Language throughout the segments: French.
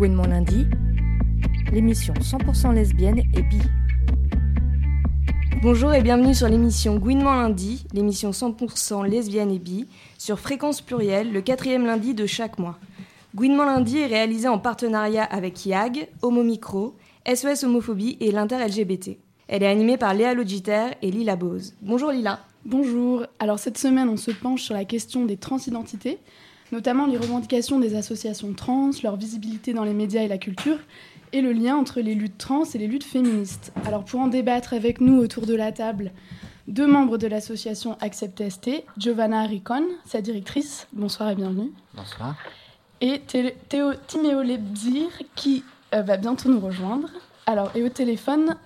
Gouinement lundi, l'émission 100% lesbienne et bi. Bonjour et bienvenue sur l'émission Gouinement lundi, l'émission 100% lesbienne et bi, sur fréquence plurielle, le quatrième lundi de chaque mois. Gouinement lundi est réalisé en partenariat avec IAG, Homo Micro, SOS Homophobie et l'Inter-LGBT. Elle est animée par Léa Logiter et Lila Bose. Bonjour Lila. Bonjour. Alors cette semaine, on se penche sur la question des transidentités, notamment les revendications des associations trans, leur visibilité dans les médias et la culture, et le lien entre les luttes trans et les luttes féministes. Alors pour en débattre avec nous autour de la table, deux membres de l'association Accept ST, Giovanna Ricon, sa directrice, bonsoir et bienvenue. Bonsoir. Et Théo Timéo Lebzir, qui euh, va bientôt nous rejoindre. Alors, et au téléphone,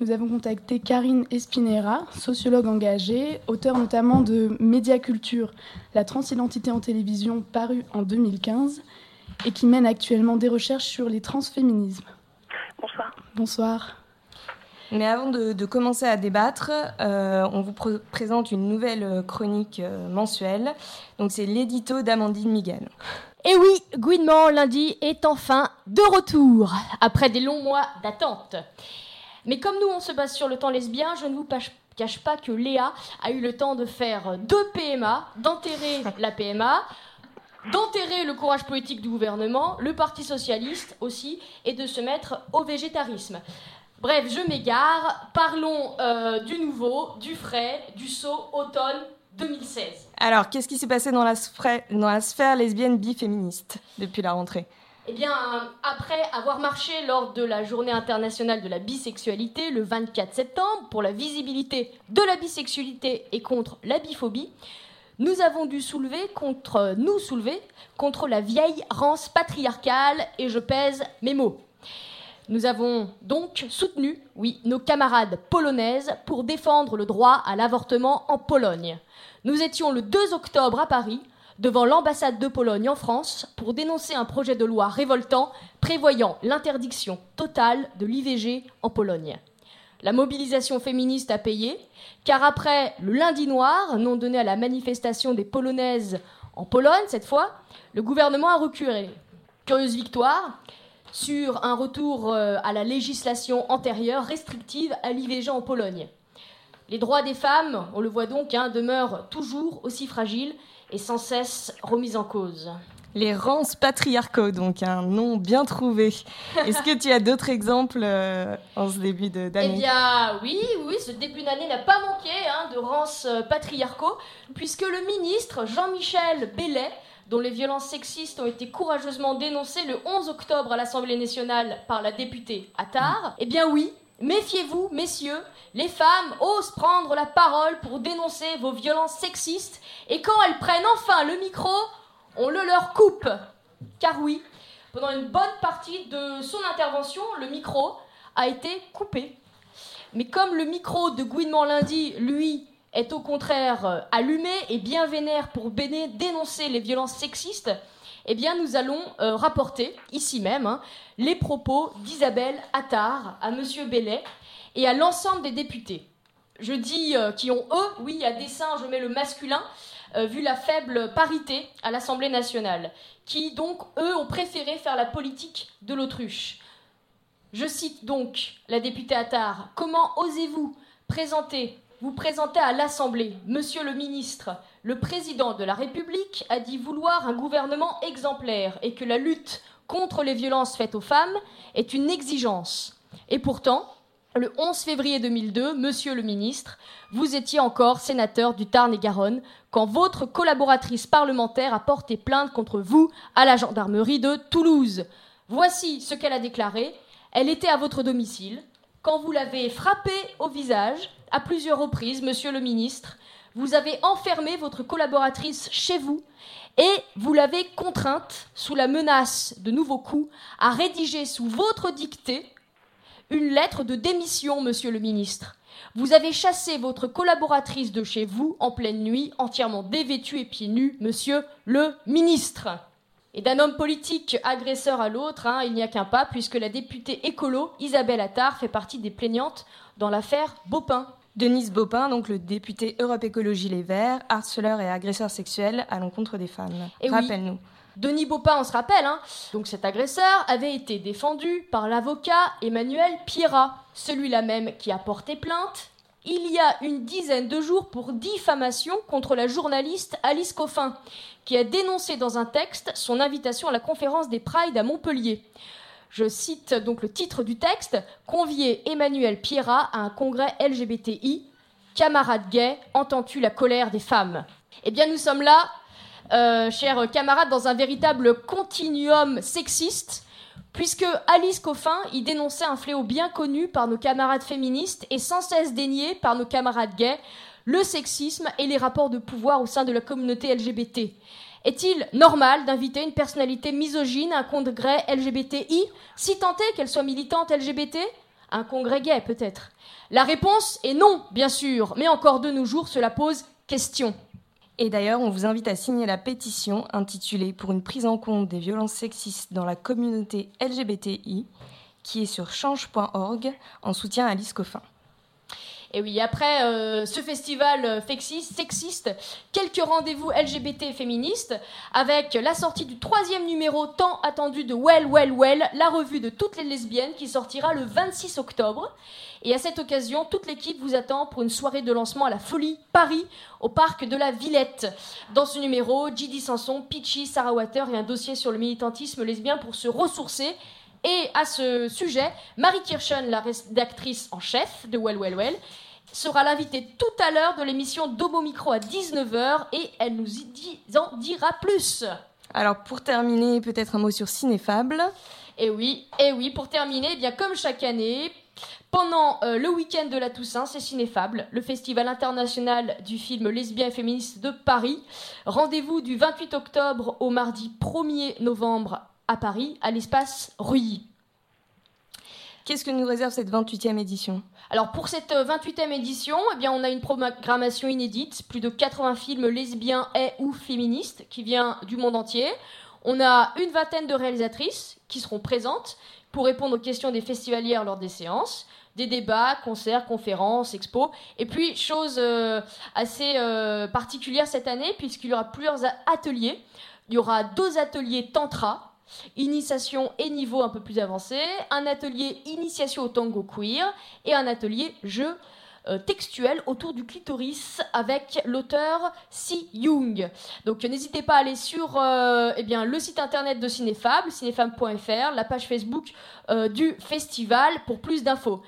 nous avons contacté Karine Espinera, sociologue engagée, auteure notamment de Médiaculture, la transidentité en télévision, paru en 2015, et qui mène actuellement des recherches sur les transféminismes. Bonsoir. Bonsoir. Mais avant de, commencer à débattre, euh, on vous présente une nouvelle chronique euh, mensuelle. Donc c'est l'édito d'Amandine Miguel. Et oui, Gouinement lundi est enfin de retour, après des longs mois d'attente. Mais comme nous, on se base sur le temps lesbien, je ne vous cache pas que Léa a eu le temps de faire deux PMA, d'enterrer la PMA, d'enterrer le courage politique du gouvernement, le Parti socialiste aussi, et de se mettre au végétarisme. Bref, je m'égare. Parlons euh, du nouveau, du frais, du saut automne 2016. Alors, qu'est-ce qui s'est passé dans la, dans la sphère lesbienne biféministe depuis la rentrée? Eh bien, après avoir marché lors de la journée internationale de la bisexualité le 24 septembre pour la visibilité de la bisexualité et contre la biphobie, nous avons dû soulever contre, nous soulever contre la vieille rance patriarcale et je pèse mes mots. Nous avons donc soutenu, oui, nos camarades polonaises pour défendre le droit à l'avortement en Pologne. Nous étions le 2 octobre à Paris devant l'ambassade de Pologne en France pour dénoncer un projet de loi révoltant prévoyant l'interdiction totale de l'IVG en Pologne. La mobilisation féministe a payé, car après le lundi noir, nom donné à la manifestation des Polonaises en Pologne cette fois, le gouvernement a reculé. Curieuse victoire sur un retour euh, à la législation antérieure restrictive à l'IVG en Pologne. Les droits des femmes, on le voit donc, hein, demeurent toujours aussi fragiles et sans cesse remise en cause. Les rances patriarcaux, donc un nom bien trouvé. Est-ce que tu as d'autres exemples euh, en ce début d'année? Eh bien, oui, oui, ce début d'année n'a pas manqué hein, de rances euh, patriarcaux, puisque le ministre Jean-Michel Bellet, dont les violences sexistes ont été courageusement dénoncées le 11 octobre à l'Assemblée nationale par la députée Attar, eh bien oui, Méfiez-vous, messieurs, les femmes osent prendre la parole pour dénoncer vos violences sexistes, et quand elles prennent enfin le micro, on le leur coupe. Car oui, pendant une bonne partie de son intervention, le micro a été coupé. Mais comme le micro de Gouinement lundi, lui, est au contraire allumé et bien vénère pour dénoncer les violences sexistes, eh bien, nous allons euh, rapporter, ici même, hein, les propos d'Isabelle Attard à M. Bellet et à l'ensemble des députés. Je dis euh, qui ont eux, oui, à dessein, je mets le masculin, euh, vu la faible parité à l'Assemblée nationale, qui donc, eux, ont préféré faire la politique de l'autruche. Je cite donc la députée Attard. Comment osez-vous présenter, vous présenter à l'Assemblée, monsieur le ministre, le président de la République a dit vouloir un gouvernement exemplaire et que la lutte contre les violences faites aux femmes est une exigence. Et pourtant, le 11 février 2002, monsieur le ministre, vous étiez encore sénateur du Tarn et Garonne quand votre collaboratrice parlementaire a porté plainte contre vous à la gendarmerie de Toulouse. Voici ce qu'elle a déclaré. Elle était à votre domicile quand vous l'avez frappée au visage à plusieurs reprises, monsieur le ministre, vous avez enfermé votre collaboratrice chez vous et vous l'avez contrainte, sous la menace de nouveaux coups, à rédiger sous votre dictée une lettre de démission, monsieur le ministre. Vous avez chassé votre collaboratrice de chez vous en pleine nuit, entièrement dévêtue et pieds nus, monsieur le ministre. Et d'un homme politique agresseur à l'autre, hein, il n'y a qu'un pas, puisque la députée écolo, Isabelle Attard, fait partie des plaignantes dans l'affaire Bopin. Denise Bopin, donc le député Europe Écologie Les Verts, harceleur et agresseur sexuel à l'encontre des femmes. Oui. Rappelle-nous. Denis Baupin, on se rappelle, hein, donc cet agresseur avait été défendu par l'avocat Emmanuel Pierrat, celui-là même qui a porté plainte il y a une dizaine de jours pour diffamation contre la journaliste Alice Coffin, qui a dénoncé dans un texte son invitation à la conférence des Pride à Montpellier. Je cite donc le titre du texte Convier Emmanuel Pierrat à un congrès LGBTI. Camarade gay, entends-tu la colère des femmes? Eh bien, nous sommes là euh, chers camarades, dans un véritable continuum sexiste, puisque Alice Coffin y dénonçait un fléau bien connu par nos camarades féministes et sans cesse dénié par nos camarades gays, le sexisme et les rapports de pouvoir au sein de la communauté LGBT. Est-il normal d'inviter une personnalité misogyne à un congrès LGBTI, si tant est qu'elle soit militante LGBT Un congrès gay, peut-être La réponse est non, bien sûr, mais encore de nos jours, cela pose question. Et d'ailleurs, on vous invite à signer la pétition intitulée Pour une prise en compte des violences sexistes dans la communauté LGBTI, qui est sur change.org en soutien à Alice Coffin. Et oui, après euh, ce festival sexiste, quelques rendez-vous LGBT féministes, avec la sortie du troisième numéro tant attendu de Well, Well, Well, la revue de toutes les lesbiennes qui sortira le 26 octobre. Et à cette occasion, toute l'équipe vous attend pour une soirée de lancement à la Folie Paris, au parc de la Villette. Dans ce numéro, Gidi Sanson, Pitchy, Sarah Water et un dossier sur le militantisme lesbien pour se ressourcer. Et à ce sujet, Marie Kirchen, la rédactrice en chef de Well Well Well, sera l'invitée tout à l'heure de l'émission Domo Micro à 19h et elle nous y en dira plus. Alors pour terminer, peut-être un mot sur Cinéfable. Et oui, et oui, pour terminer, eh bien comme chaque année, pendant euh, le week-end de la Toussaint, c'est Cinéfable, le festival international du film lesbien et féministe de Paris. Rendez-vous du 28 octobre au mardi 1er novembre à Paris, à l'espace Ruilly. Qu'est-ce que nous réserve cette 28e édition? Alors pour cette 28e édition, eh bien, on a une programmation inédite, plus de 80 films lesbiens et ou féministes qui vient du monde entier. On a une vingtaine de réalisatrices qui seront présentes pour répondre aux questions des festivalières lors des séances des débats, concerts, conférences, expos. Et puis, chose euh, assez euh, particulière cette année, puisqu'il y aura plusieurs ateliers. Il y aura deux ateliers tantra, initiation et niveau un peu plus avancé, un atelier initiation au tango queer et un atelier jeu euh, textuel autour du clitoris avec l'auteur Si Young. Donc n'hésitez pas à aller sur eh bien, le site internet de Cinéfable, cinéfable.fr, la page Facebook du festival pour plus d'infos.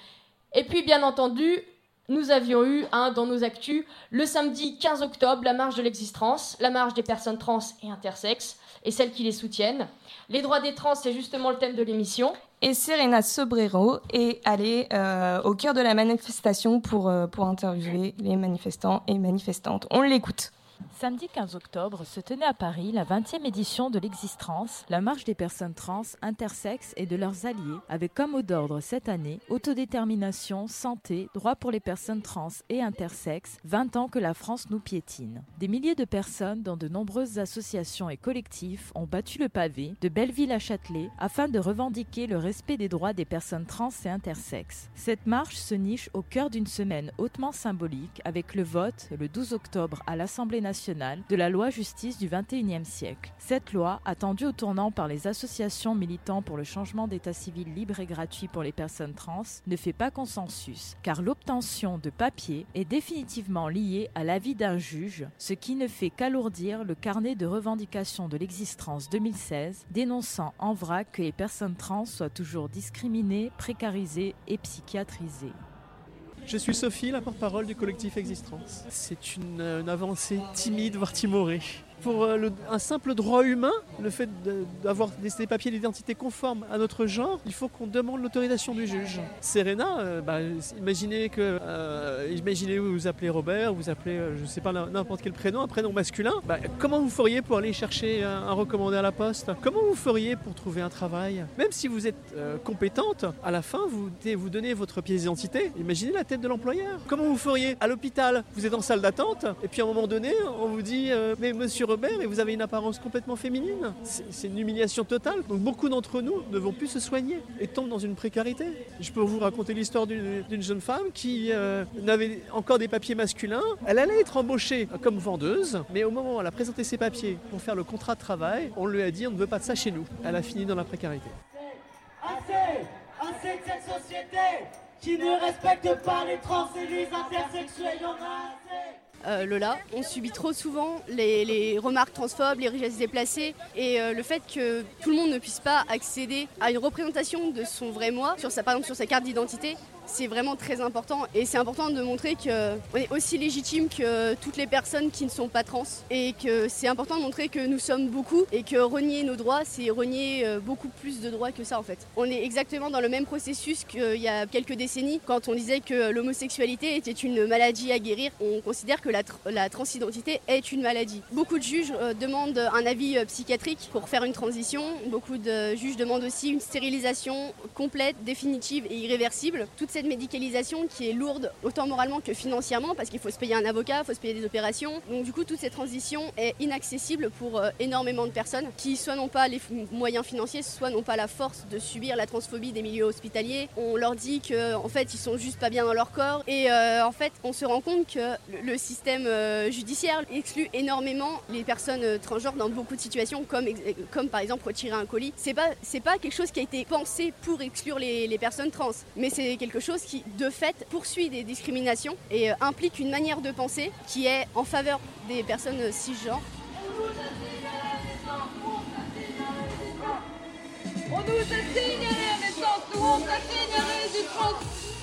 Et puis, bien entendu, nous avions eu hein, dans nos actus le samedi 15 octobre la marche de l'existence, la marche des personnes trans et intersexes et celles qui les soutiennent. Les droits des trans, c'est justement le thème de l'émission. Et Serena Sobrero est allée euh, au cœur de la manifestation pour, euh, pour interviewer les manifestants et manifestantes. On l'écoute. Samedi 15 octobre se tenait à Paris la 20e édition de l'Existence, la marche des personnes trans, intersexes et de leurs alliés, avec comme mot d'ordre cette année autodétermination, santé, droit pour les personnes trans et intersexes, 20 ans que la France nous piétine. Des milliers de personnes, dans de nombreuses associations et collectifs, ont battu le pavé de Belleville à Châtelet afin de revendiquer le respect des droits des personnes trans et intersexes. Cette marche se niche au cœur d'une semaine hautement symbolique avec le vote le 12 octobre à l'Assemblée nationale de la loi justice du XXIe siècle. Cette loi, attendue au tournant par les associations militant pour le changement d'état civil libre et gratuit pour les personnes trans, ne fait pas consensus, car l'obtention de papier est définitivement liée à l'avis d'un juge, ce qui ne fait qu'alourdir le carnet de revendications de l'existence 2016, dénonçant en vrac que les personnes trans soient toujours discriminées, précarisées et psychiatrisées. Je suis Sophie, la porte-parole du collectif Existence. C'est une, une, avancée timide, voire timorée. Pour euh, un simple droit humain, le fait d'avoir de, des papiers d'identité conformes à notre genre, il faut qu'on demande l'autorisation du juge. Serena, euh, bah, imaginez que euh, imaginez vous vous appelez Robert, vous appelez, je sais pas, n'importe quel prénom, un prénom masculin. Bah, comment vous feriez pour aller chercher un, recommandé à la poste? Comment vous feriez pour trouver un travail? Même si vous êtes compétente, à la fin, vous, vous donnez votre pièce d'identité. Imaginez la tête de l'employeur. Comment vous feriez? À l'hôpital Vous êtes en salle d'attente, et puis à un moment donné, on vous dit, mais monsieur Robert et vous avez une apparence complètement féminine. C'est une humiliation totale. Donc beaucoup d'entre nous ne vont plus se soigner et tombent dans une précarité. Je peux vous raconter l'histoire d'une jeune femme qui euh, n'avait encore des papiers masculins. Elle allait être embauchée comme vendeuse, mais au moment où elle a présenté ses papiers pour faire le contrat de travail, on lui a dit on ne veut pas de ça chez nous. Elle a fini dans la précarité. Assez Assez de cette société qui ne respecte pas les trans et les intersexuels, en a assez euh, Lola. On subit trop souvent les, remarques transphobes, les richesses déplacées et euh, le fait que tout le monde ne puisse pas accéder à une représentation de son vrai moi, par exemple sur sa carte d'identité, c'est vraiment très important et c'est important de montrer qu'on est aussi légitime que toutes les personnes qui ne sont pas trans et que c'est important de montrer que nous sommes beaucoup et que renier nos droits, c'est renier euh, beaucoup plus de droits que ça en fait. On est exactement dans le même processus qu'il y a quelques décennies quand on disait que l'homosexualité était une maladie à guérir. On considère que la, transidentité est une maladie. Beaucoup de juges euh, demandent un avis euh, psychiatrique pour faire une transition. Beaucoup de juges demandent aussi une stérilisation complète, définitive et irréversible. Cette médicalisation qui est lourde autant moralement que financièrement parce qu'il faut se payer un avocat, il faut se payer des opérations. Donc du coup, toute cette transition est inaccessible pour euh, énormément de personnes qui soit n'ont pas les moyens financiers, soit n'ont pas la force de subir la transphobie des milieux hospitaliers. On leur dit qu'en en fait, ils sont juste pas bien dans leur corps et euh, en fait, on se rend compte que le, système euh, judiciaire exclut énormément les personnes transgenres dans beaucoup de situations comme, comme par exemple retirer un colis. C'est pas, pas quelque chose qui a été pensé pour exclure les, les personnes trans, mais c'est quelque chose qui, de fait, poursuit des discriminations et euh, implique une manière de penser qui est en faveur des personnes cisgenres. On nous assigne nous on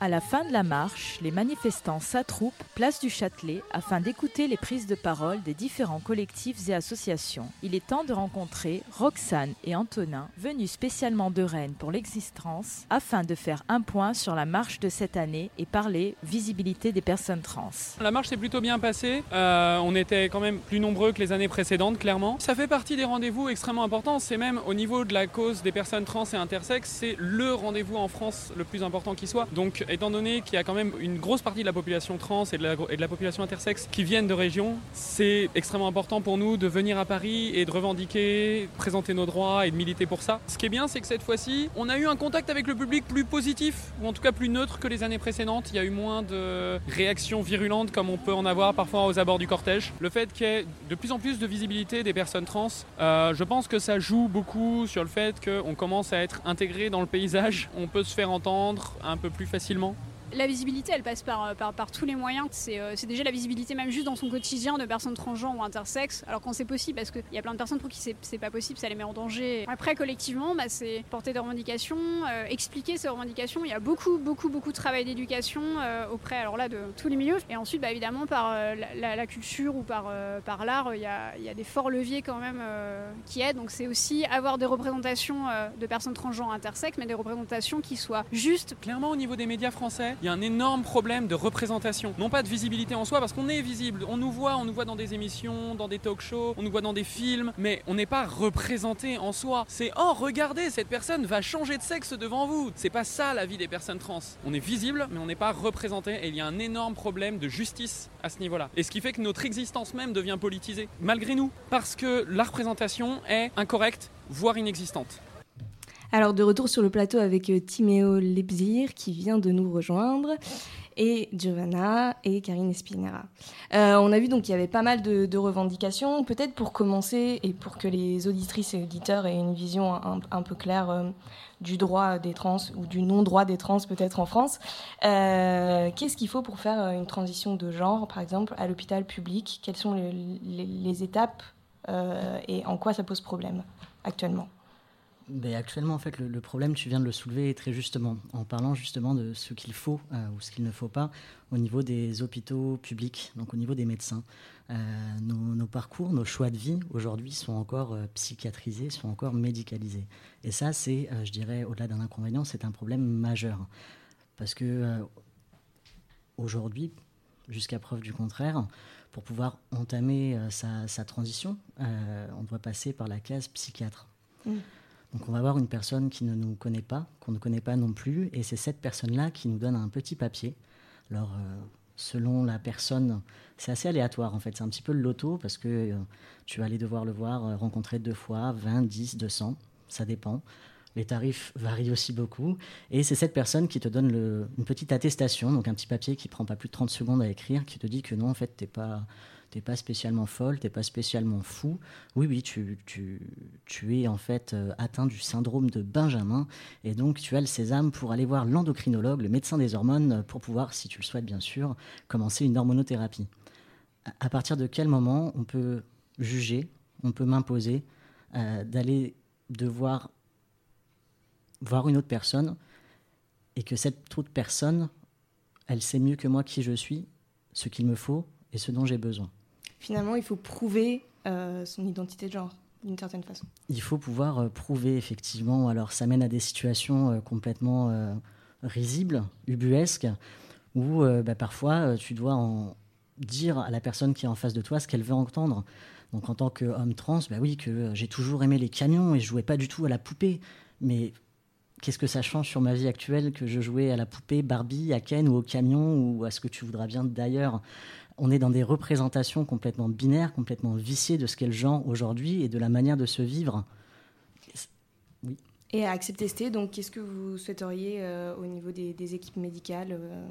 à la fin de la marche, les manifestants s'attroupent place du Châtelet afin d'écouter les prises de parole des différents collectifs et associations. Il est temps de rencontrer Roxane et Antonin, venus spécialement de Rennes pour l'existence, afin de faire un point sur la marche de cette année et parler visibilité des personnes trans. La marche s'est plutôt bien passée. Euh, on était quand même plus nombreux que les années précédentes, clairement. Ça fait partie des rendez-vous extrêmement importants. C'est même au niveau de la cause des personnes trans et intersexes, c'est le rendez-vous en France le plus important qui soit. Donc étant donné qu'il y a quand même une grosse partie de la population trans et de la, population intersexe qui viennent de régions, c'est extrêmement important pour nous de venir à Paris et de revendiquer, présenter nos droits et de militer pour ça. Ce qui est bien, c'est que cette fois-ci, on a eu un contact avec le public plus positif, ou en tout cas plus neutre que les années précédentes. Il y a eu moins de réactions virulentes comme on peut en avoir parfois aux abords du cortège. Le fait qu'il y ait de plus en plus de visibilité des personnes trans, euh, je pense que ça joue beaucoup sur le fait qu'on commence à être intégré dans le paysage. On peut se faire entendre un peu plus facilement actuellement la visibilité, elle passe par, par, par tous les moyens. Euh, c'est déjà la visibilité, même juste dans son quotidien, de personnes transgenres ou intersexes. Alors quand c'est possible, parce qu'il y a plein de personnes pour qui c'est pas possible, ça les met en danger. Après, collectivement, bah, c'est porter des revendications, euh, expliquer ces revendications. Il y a beaucoup, beaucoup, beaucoup de travail d'éducation euh, auprès, alors là, de tous les milieux. Et ensuite, bah, évidemment, par la, culture ou par, par l'art, il y a, y a, des forts leviers quand même qui aident. Donc c'est aussi avoir des représentations de personnes transgenres intersexes, mais des représentations qui soient justes. Clairement, au niveau des médias français, il y a un énorme problème de représentation. Non pas de visibilité en soi, parce qu'on est visible. On nous voit, on nous voit dans des émissions, dans des talk shows, on nous voit dans des films, mais on n'est pas représenté en soi. C'est oh, regardez, cette personne va changer de sexe devant vous. C'est pas ça la vie des personnes trans. On est visible, mais on n'est pas représenté. Et il y a un énorme problème de justice à ce niveau-là. Et ce qui fait que notre existence même devient politisée, malgré nous, parce que la représentation est incorrecte, voire inexistante. Alors de retour sur le plateau avec euh, Timéo Lebzir qui vient de nous rejoindre et Giovanna et Karine Espinera. Euh, on a vu donc qu'il y avait pas mal de, revendications. Peut-être pour commencer et pour que les auditrices et auditeurs aient une vision un, peu claire euh, du droit des trans ou du non-droit des trans peut-être en France, qu'est-ce qu'il faut pour faire une transition de genre, par exemple, à l'hôpital public? Quelles sont les étapes et en quoi ça pose problème actuellement? Ben, actuellement, en fait, le, problème, tu viens de le soulever très justement, en parlant justement de ce qu'il faut euh, ou ce qu'il ne faut pas au niveau des hôpitaux publics, donc au niveau des médecins. Euh, nos, parcours, nos choix de vie aujourd'hui sont encore euh, psychiatrisés, sont encore médicalisés. Et ça, c'est, je dirais, au-delà d'un inconvénient, c'est un problème majeur. Parce que aujourd'hui, jusqu'à preuve du contraire, pour pouvoir entamer sa, transition, on doit passer par la case psychiatre. Mmh. Donc on va voir une personne qui ne nous connaît pas, qu'on ne connaît pas non plus, et c'est cette personne-là qui nous donne un petit papier. Alors, euh, selon la personne. C'est assez aléatoire en fait, c'est un petit peu le loto parce que euh, tu vas aller devoir le voir euh, rencontrer deux fois, 20, 10, 200, ça dépend. Les tarifs varient aussi beaucoup. Et c'est cette personne qui te donne une petite attestation, donc un petit papier qui prend pas plus de 30 secondes à écrire, qui te dit que non, en fait, tu n'es pas, t'es pas spécialement folle, tu n'es pas spécialement fou. Oui, oui, tu, tu, tu es en fait euh, atteint du syndrome de Benjamin. Et donc, tu as le sésame pour aller voir l'endocrinologue, le médecin des hormones, pour pouvoir, si tu le souhaites bien sûr, commencer une hormonothérapie. À partir de quel moment on peut juger, on peut m'imposer euh, d'aller devoir voir une autre personne et que cette autre personne, elle sait mieux que moi qui je suis, ce qu'il me faut et ce dont j'ai besoin? Finalement, il faut prouver euh, son identité de genre d'une certaine façon. Il faut pouvoir euh, prouver effectivement. Alors ça mène à des situations euh, complètement risibles, ubuesques, où bah, parfois tu dois en dire à la personne qui est en face de toi ce qu'elle veut entendre. Donc en tant qu'homme trans, bah oui, que j'ai toujours aimé les camions et je jouais pas du tout à la poupée. Mais qu'est-ce que ça change sur ma vie actuelle que je jouais à la poupée Barbie, à Ken ou au camion ou à ce que tu voudras bien d'ailleurs? On est dans des représentations complètement binaires, complètement viciées de ce qu'est le genre aujourd'hui et de la manière de se vivre. Oui. Et à accepter donc qu'est-ce que vous souhaiteriez euh, au niveau des, équipes médicales euh?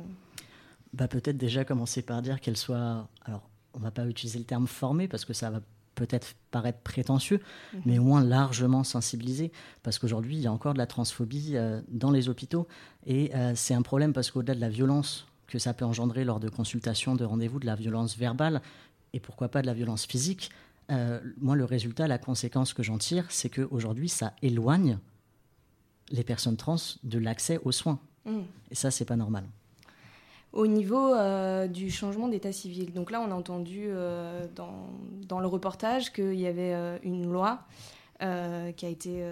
Bah, Peut-être déjà commencer par dire qu'elles soient... Alors, on ne va pas utiliser le terme formé parce que ça va peut-être paraître prétentieux, mhm. mais au moins largement sensibilisé, parce qu'aujourd'hui, il y a encore de la transphobie euh, dans les hôpitaux, et euh, c'est un problème parce qu'au-delà de la violence que ça peut engendrer lors de consultations, de rendez-vous, de la violence verbale, et pourquoi pas de la violence physique, euh, moi, le résultat, la conséquence que j'en tire, c'est qu'aujourd'hui, ça éloigne les personnes trans de l'accès aux soins. Mhm. Et ça, c'est pas normal au niveau euh, du changement d'état civil. Donc là, on a entendu euh, dans, dans, le reportage qu'il y avait une loi qui a été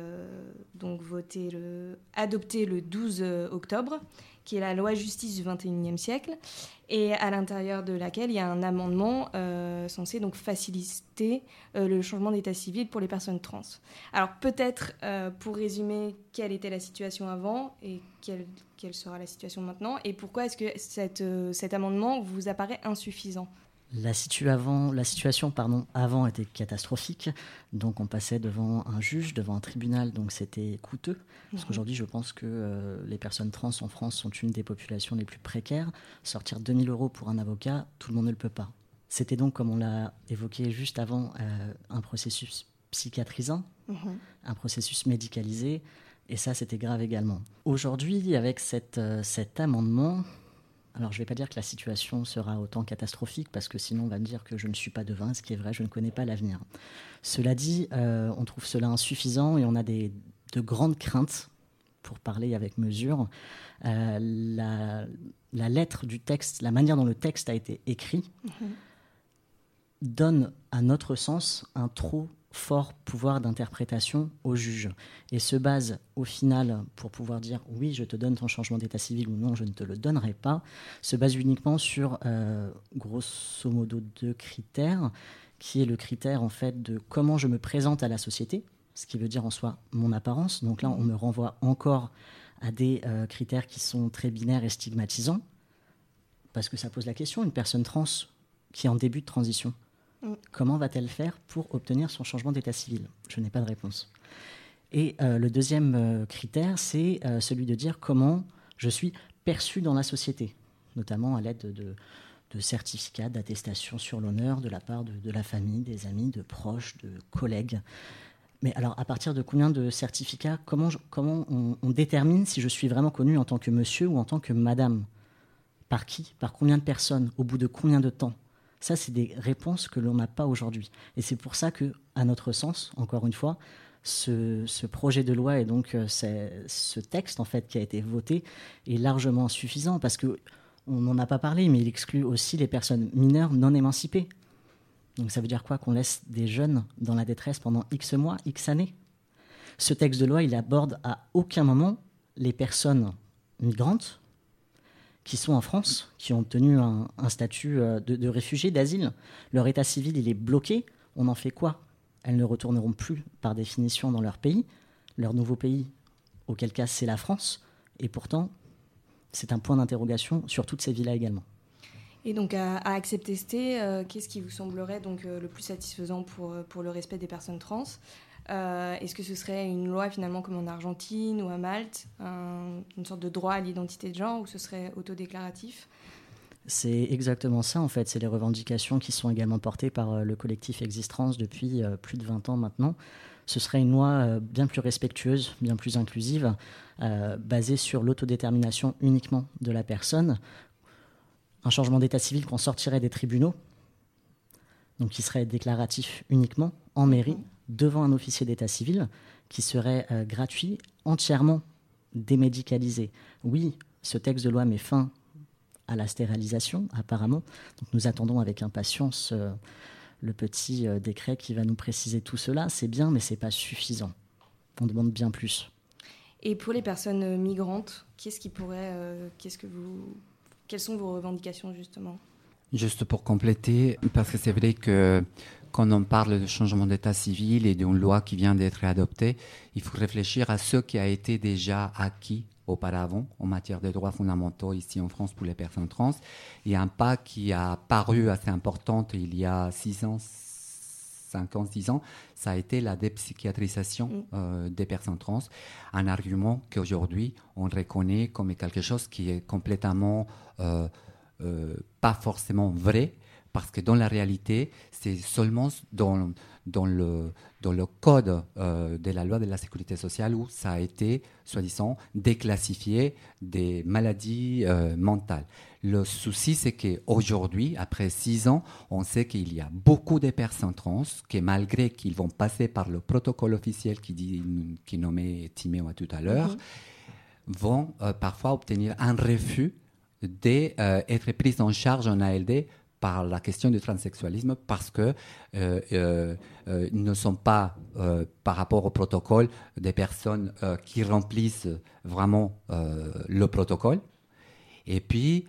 donc votée, le, adoptée le 12 octobre, qui est la loi justice du 21e siècle, et à l'intérieur de laquelle il y a un amendement euh, censé donc faciliter euh, le changement d'état civil pour les personnes trans. Alors peut-être euh, pour résumer quelle était la situation avant et quelle, quelle sera la situation maintenant, et pourquoi est-ce que cet amendement vous apparaît insuffisant? La, avant, la, situation pardon, avant était catastrophique, donc on passait devant un juge, devant un tribunal, donc c'était coûteux. Parce mhm. qu'aujourd'hui, je pense que euh, les personnes trans en France sont une des populations les plus précaires. Sortir 2000 euros pour un avocat, tout le monde ne le peut pas. C'était donc, comme on l'a évoqué juste avant, euh, un processus psychiatrisant, mhm. un processus médicalisé, et ça, c'était grave également. Aujourd'hui, avec cette, euh, cet amendement, alors, je ne vais pas dire que la situation sera autant catastrophique, parce que sinon, on va me dire que je ne suis pas devin, ce qui est vrai, je ne connais pas l'avenir. Cela dit, euh, on trouve cela insuffisant et on a des, de grandes craintes, pour parler avec mesure. Euh, la, lettre du texte, la manière dont le texte a été écrit, mhm. donne, à notre sens, un trop fort pouvoir d'interprétation au juge et se base au final pour pouvoir dire oui je te donne ton changement d'état civil ou non je ne te le donnerai pas se base uniquement sur euh, grosso modo deux critères qui est le critère en fait de comment je me présente à la société ce qui veut dire en soi mon apparence. Donc là on me renvoie encore à des euh, critères qui sont très binaires et stigmatisants parce que ça pose la question une personne trans qui est en début de transition Mm. Comment va-t-elle faire pour obtenir son changement d'état civil? Je n'ai pas de réponse. Et euh, le deuxième euh, critère, c'est euh, celui de dire comment je suis perçu dans la société, notamment à l'aide de, certificats d'attestation sur l'honneur de la part de, la famille, des amis, de proches, de collègues. Mais alors, à partir de combien de certificats, comment, comment on, on, détermine si je suis vraiment connu en tant que monsieur ou en tant que madame? Par qui? Par combien de personnes? Au bout de combien de temps? Ça, c'est des réponses que l'on n'a pas aujourd'hui. Et c'est pour ça que, à notre sens, encore une fois, ce, projet de loi et donc euh, ce texte en fait qui a été voté est largement suffisant parce que on n'en a pas parlé, mais il exclut aussi les personnes mineures non émancipées. Donc ça veut dire quoi Qu'on laisse des jeunes dans la détresse pendant X mois, X années? Ce texte de loi, il aborde à aucun moment les personnes migrantes, qui sont en France, qui ont obtenu un, statut euh, de, de réfugiés, d'asile. Leur état civil, il est bloqué. On en fait quoi? Elles ne retourneront plus, par définition, dans leur pays, leur nouveau pays, auquel cas c'est la France. Et pourtant, c'est un point d'interrogation sur toutes ces villas également. Et donc à, à euh, qu'est-ce qui vous semblerait donc euh, le plus satisfaisant pour, pour le respect des personnes trans? Est-ce que ce serait une loi finalement comme en Argentine ou à Malte, un- une sorte de droit à l'identité de genre, ou ce serait autodéclaratif? C'est exactement ça, en fait. C'est les revendications qui sont également portées par euh, le collectif Existrans depuis euh, plus de 20 ans maintenant. Ce serait une loi euh, bien plus respectueuse, bien plus inclusive, euh, basée sur l'autodétermination uniquement de la personne. Un changement d'état civil qu'on sortirait des tribunaux, donc qui serait déclaratif uniquement en mairie, devant un officier d'état civil, qui serait euh, gratuit, entièrement démédicalisé. Oui, ce texte de loi met fin à la stérilisation, apparemment. Donc nous attendons avec impatience euh, le petit euh, décret qui va nous préciser tout cela. C'est bien, mais c'est pas suffisant. On demande bien plus. Et pour les personnes migrantes, qu'est-ce qui pourrait, euh, qu'est-ce que vous, quelles sont vos revendications justement? Juste pour compléter, parce que c'est vrai que quand on parle de changement d'état civil et d'une loi qui vient d'être adoptée, il faut réfléchir à ce qui a été déjà acquis auparavant en matière de droits fondamentaux ici en France pour les personnes trans. Il y a un pas qui a paru assez important il y a 6 ans, 5 ans, 6 ans, ça a été la dépsychiatrisation euh, des personnes trans. Un argument qu'aujourd'hui on reconnaît comme quelque chose qui est complètement euh, euh, pas forcément vrai, parce que dans la réalité, c'est seulement dans, dans, le, dans le code euh, de la loi de la sécurité sociale où ça a été, soi-disant, déclassifié des maladies euh, mentales. Le souci, c'est qu'aujourd'hui, après six ans, on sait qu'il y a beaucoup de personnes trans qui, malgré qu'ils vont passer par le protocole officiel qui, dit, qui nommait Timéo tout à l'heure, Mhm. vont euh, parfois obtenir un refus d'être prises en charge en ALD par la question du transsexualisme parce que euh, euh, euh, ils ne sont pas, par rapport au protocole, des personnes qui remplissent vraiment le protocole. Et puis,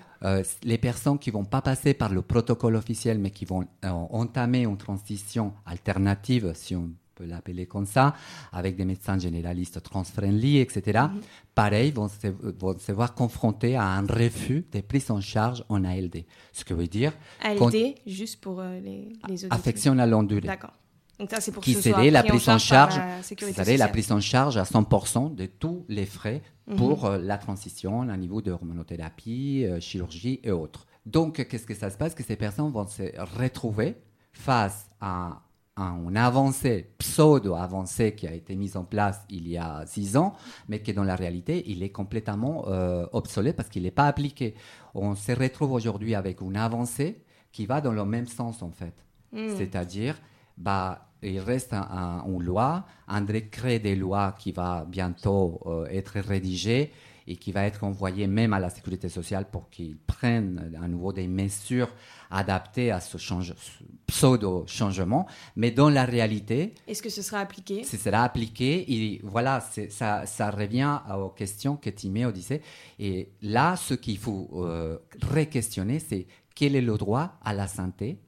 les personnes qui vont pas passer par le protocole officiel, mais qui vont entamer une transition alternative, si on peut l'appeler comme ça, avec des médecins généralistes trans-friendly, etc., pareil, vont se, vont se voir confrontés à un refus de prise en charge en ALD. Ce que veut dire... ALD, juste pour euh, les, les auditeurs. Affection à longue durée. D'accord. Donc ça, c'est pour qui ce serait la pris prise en charge, la serait la prise en charge à 100% de tous les frais Mhm. pour euh, la transition à niveau de hormonothérapie, euh, chirurgie et autres. Donc, qu'est-ce que ça se passe? Que ces personnes vont se retrouver face à à une avancée, pseudo-avancée qui a été mise en place il y a six ans, mais qui dans la réalité, il est complètement euh, obsolète parce qu'il n'est pas appliqué. On se retrouve aujourd'hui avec une avancée qui va dans le même sens en fait. Mm. C'est-à-dire, bah, il reste un- un- une loi, un décret des lois qui va bientôt euh, être rédigé et qui va être envoyé même à la sécurité sociale pour qu'ils prennent à nouveau des mesures adaptées à ce, change- ce pseudo-changement. Mais dans la réalité, Est-ce que ce sera appliqué? ce sera appliqué. Et voilà, ça, ça revient aux questions que Timéo disait. Et là, ce qu'il faut euh, re-questionner, c'est quel est le droit à la santé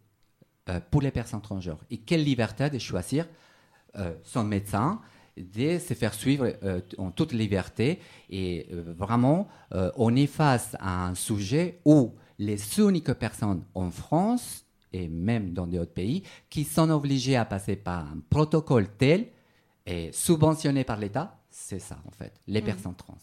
euh, pour les personnes transgenres et quelle liberté de choisir euh, son médecin, de se faire suivre euh, en toute liberté. Et euh, vraiment, euh, on est face à un sujet où les uniques personnes en France et même dans d'autres pays qui sont obligées à passer par un protocole tel et subventionné par l'État, c'est ça en fait, les Mhm. personnes trans.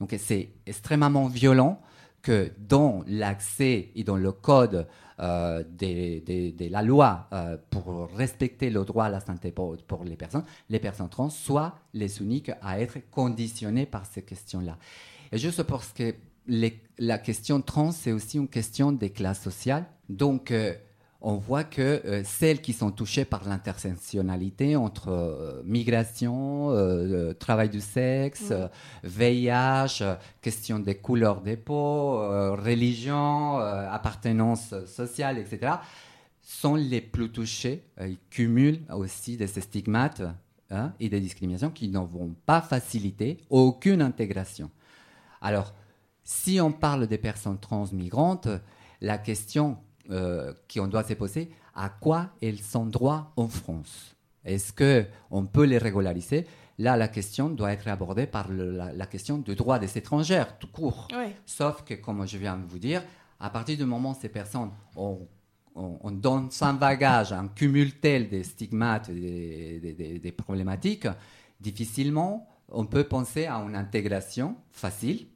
Donc c'est extrêmement violent que dans l'accès et dans le code euh, de la loi euh, pour respecter le droit à la santé pour, les personnes, les personnes trans soient les uniques à être conditionnées par ces questions-là. Et juste parce que la question trans, c'est aussi une question des classes sociales. Donc, euh, on voit que euh, celles qui sont touchées par l'intersectionnalité entre euh, migration, euh, travail du sexe, VIH, question des couleurs des peaux, religion, appartenance sociale, etc., sont les plus touchées. Ils cumulent aussi de ces stigmates hein, et des discriminations qui ne vont pas faciliter aucune intégration. Alors, si on parle des personnes trans migrantes, la question euh, qu'on doit se poser, à quoi elles sont droits en France Est-ce qu'on peut les régulariser? Là, la question doit être abordée par le- la, la question du droit des étrangères, tout court. Ouais. Sauf que, comme je viens de vous dire, à partir du moment où ces personnes ont, donne sans bagage un cumul tel des stigmates, des, des problématiques, difficilement on peut penser à une intégration facile,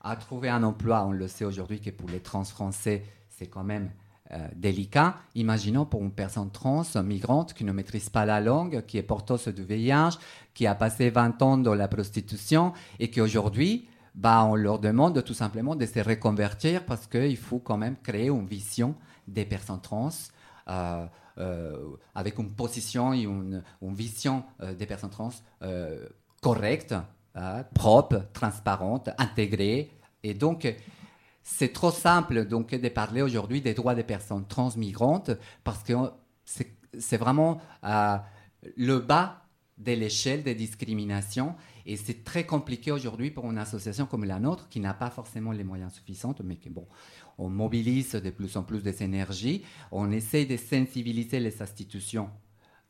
à trouver un emploi. On le sait aujourd'hui que pour les trans français, c'est quand même euh, délicat. Imaginons pour une personne trans, migrante, qui ne maîtrise pas la langue, qui est porteuse de VIH, qui a passé 20 ans dans la prostitution et qui aujourd'hui, bah, on leur demande tout simplement de se reconvertir parce qu'il faut quand même créer une vision des personnes trans. Euh, euh, avec une position et une, vision des personnes trans correcte, propre, transparente, intégrée. Et donc, c'est trop simple donc de parler aujourd'hui des droits des personnes transmigrantes parce que c'est vraiment euh, le bas de l'échelle des discriminations et c'est très compliqué aujourd'hui pour une association comme la nôtre qui n'a pas forcément les moyens suffisants, mais que bon, on mobilise de plus en plus des énergies, on essaie de sensibiliser les institutions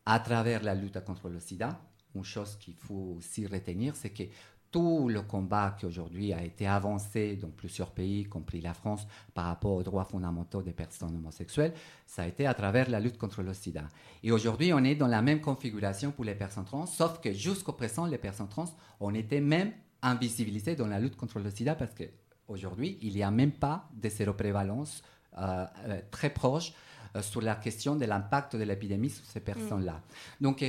à travers la lutte contre le sida. Une chose qu'il faut aussi retenir, c'est que tout le combat qui aujourd'hui a été avancé dans plusieurs pays, y compris la France, par rapport aux droits fondamentaux des personnes homosexuelles, ça a été à travers la lutte contre le sida. Et aujourd'hui, on est dans la même configuration pour les personnes trans, sauf que jusqu'au présent, les personnes trans, on était même invisibilisées dans la lutte contre le sida parce qu'aujourd'hui, il n'y a même pas de séroprévalence euh, euh, très proche euh, sur la question de l'impact de l'épidémie sur ces personnes-là. Mm. Donc,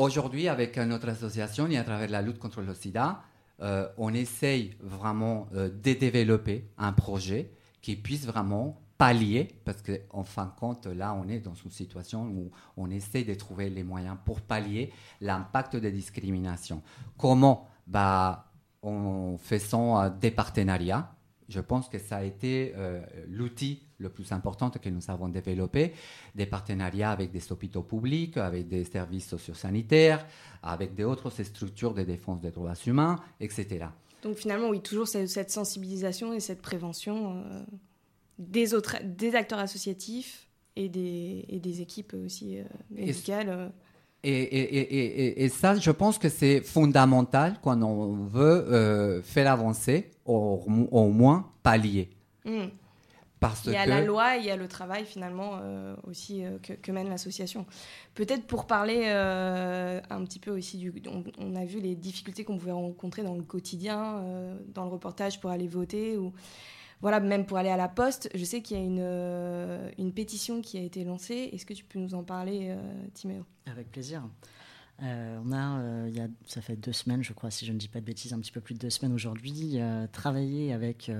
Aujourd'hui, avec notre association et à travers la lutte contre le sida, euh, on essaye vraiment euh, de développer un projet qui puisse vraiment pallier, parce qu'en fin de compte, là, on est dans une situation où on essaie de trouver les moyens pour pallier l'impact des discriminations. Comment? Bah, En faisant des partenariats. Je pense que ça a été euh, l'outil le plus important que nous avons développé, des partenariats avec des hôpitaux publics, avec des services sociosanitaires, avec d'autres structures de défense des droits humains, etc. Donc finalement, oui, toujours cette sensibilisation et cette prévention euh, des, autres, des acteurs associatifs et des, et des équipes aussi euh, médicales. Euh. Et, et, et, ça, je pense que c'est fondamental quand on veut faire avancer, au, au moins pallier. Mmh il y a la loi, il y a le travail finalement euh, aussi euh, que, mène l'association. Peut-être pour parler euh, un petit peu aussi du... On, a vu les difficultés qu'on pouvait rencontrer dans le quotidien, dans le reportage pour aller voter ou voilà, même pour aller à la poste. Je sais qu'il y a une, une pétition qui a été lancée. Est-ce que tu peux nous en parler, Timéo? Avec plaisir. on a, y a, ça fait deux semaines, je crois, si je ne dis pas de bêtises, un petit peu plus de deux semaines aujourd'hui, travaillé avec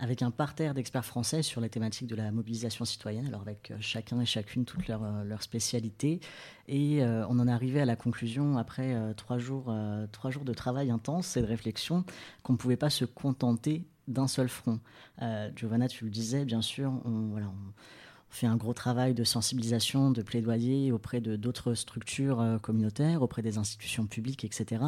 avec un parterre d'experts français sur les thématiques de la mobilisation citoyenne, alors avec euh, chacun et chacune toutes leurs leur euh, spécialités. Et euh, on en est arrivé à la conclusion, après trois, jours, trois jours de travail intense et de réflexion, qu'on ne pouvait pas se contenter d'un seul front. Giovanna, tu le disais, bien sûr, on, fait un gros travail de sensibilisation, de plaidoyer auprès de d'autres structures euh, communautaires, auprès des institutions publiques, etc.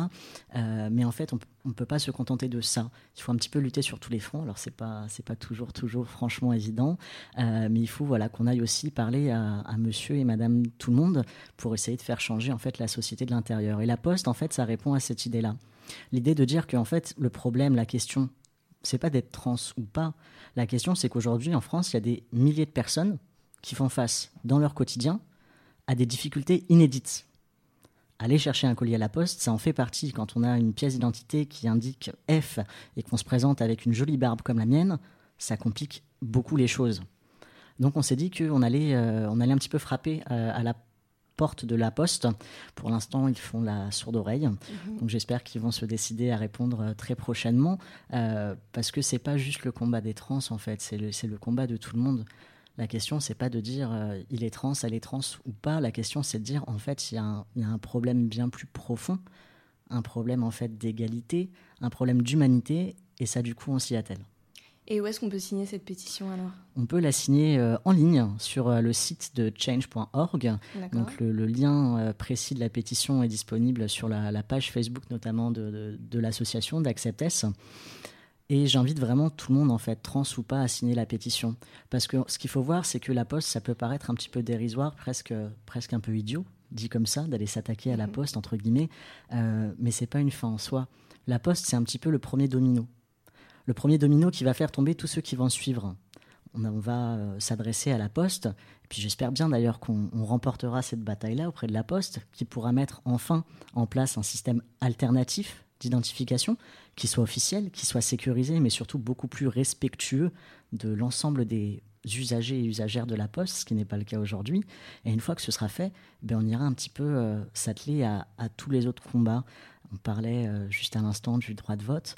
Euh, mais en fait, on ne peut pas se contenter de ça. Il faut un petit peu lutter sur tous les fronts. Alors c'est pas pas toujours toujours franchement évident, euh, mais il faut voilà qu'on aille aussi parler à, à, Monsieur et Madame tout le monde pour essayer de faire changer en fait la société de l'intérieur. Et la Poste, en fait, ça répond à cette idée-là. L'idée de dire que en fait le problème, la question, c'est pas d'être trans ou pas. La question, c'est qu'aujourd'hui en France, il y a des milliers de personnes qui font face dans leur quotidien à des difficultés inédites. Aller chercher un colis à la poste, ça en fait partie. Quand on a une pièce d'identité qui indique F et qu'on se présente avec une jolie barbe comme la mienne, ça complique beaucoup les choses. Donc on s'est dit qu'on allait, euh, allait un petit peu frapper euh, à la porte de la poste. Pour l'instant, ils font la sourde oreille. Mhm. Donc j'espère qu'ils vont se décider à répondre euh, très prochainement. parce que c'est pas juste le combat des trans, en fait, c'est le, le combat de tout le monde. La question, c'est pas de dire euh, il est trans, elle est trans ou pas. La question, c'est de dire en fait, il y, a un problème bien plus profond, un problème en fait d'égalité, un problème d'humanité, et ça, du coup, on s'y attelle. Et où est-ce qu'on peut signer cette pétition alors On peut la signer euh, en ligne sur euh, le site de change.org. Donc le, lien précis de la pétition est disponible sur la, page Facebook notamment de, de l'association d'Acceptes. Et j'invite vraiment tout le monde, en fait, trans ou pas, à signer la pétition. Parce que ce qu'il faut voir, c'est que la poste, ça peut paraître un petit peu dérisoire, presque, presque un peu idiot, dit comme ça, d'aller s'attaquer à la mhm. poste, entre guillemets. Euh, mais c'est pas une fin en soi. La poste, c'est un petit peu le premier domino. Le premier domino qui va faire tomber tous ceux qui vont suivre. On, va euh, s'adresser à la Poste, et puis j'espère bien d'ailleurs qu'on on remportera cette bataille-là auprès de la Poste, qui pourra mettre enfin en place un système alternatif d'identification qui soit officiel, qui soit sécurisé, mais surtout beaucoup plus respectueux de l'ensemble des usagers et usagères de la Poste, ce qui n'est pas le cas aujourd'hui. Et une fois que ce sera fait, ben on ira un petit peu euh, s'atteler à, à tous les autres combats. On parlait euh, juste à l'instant du droit de vote.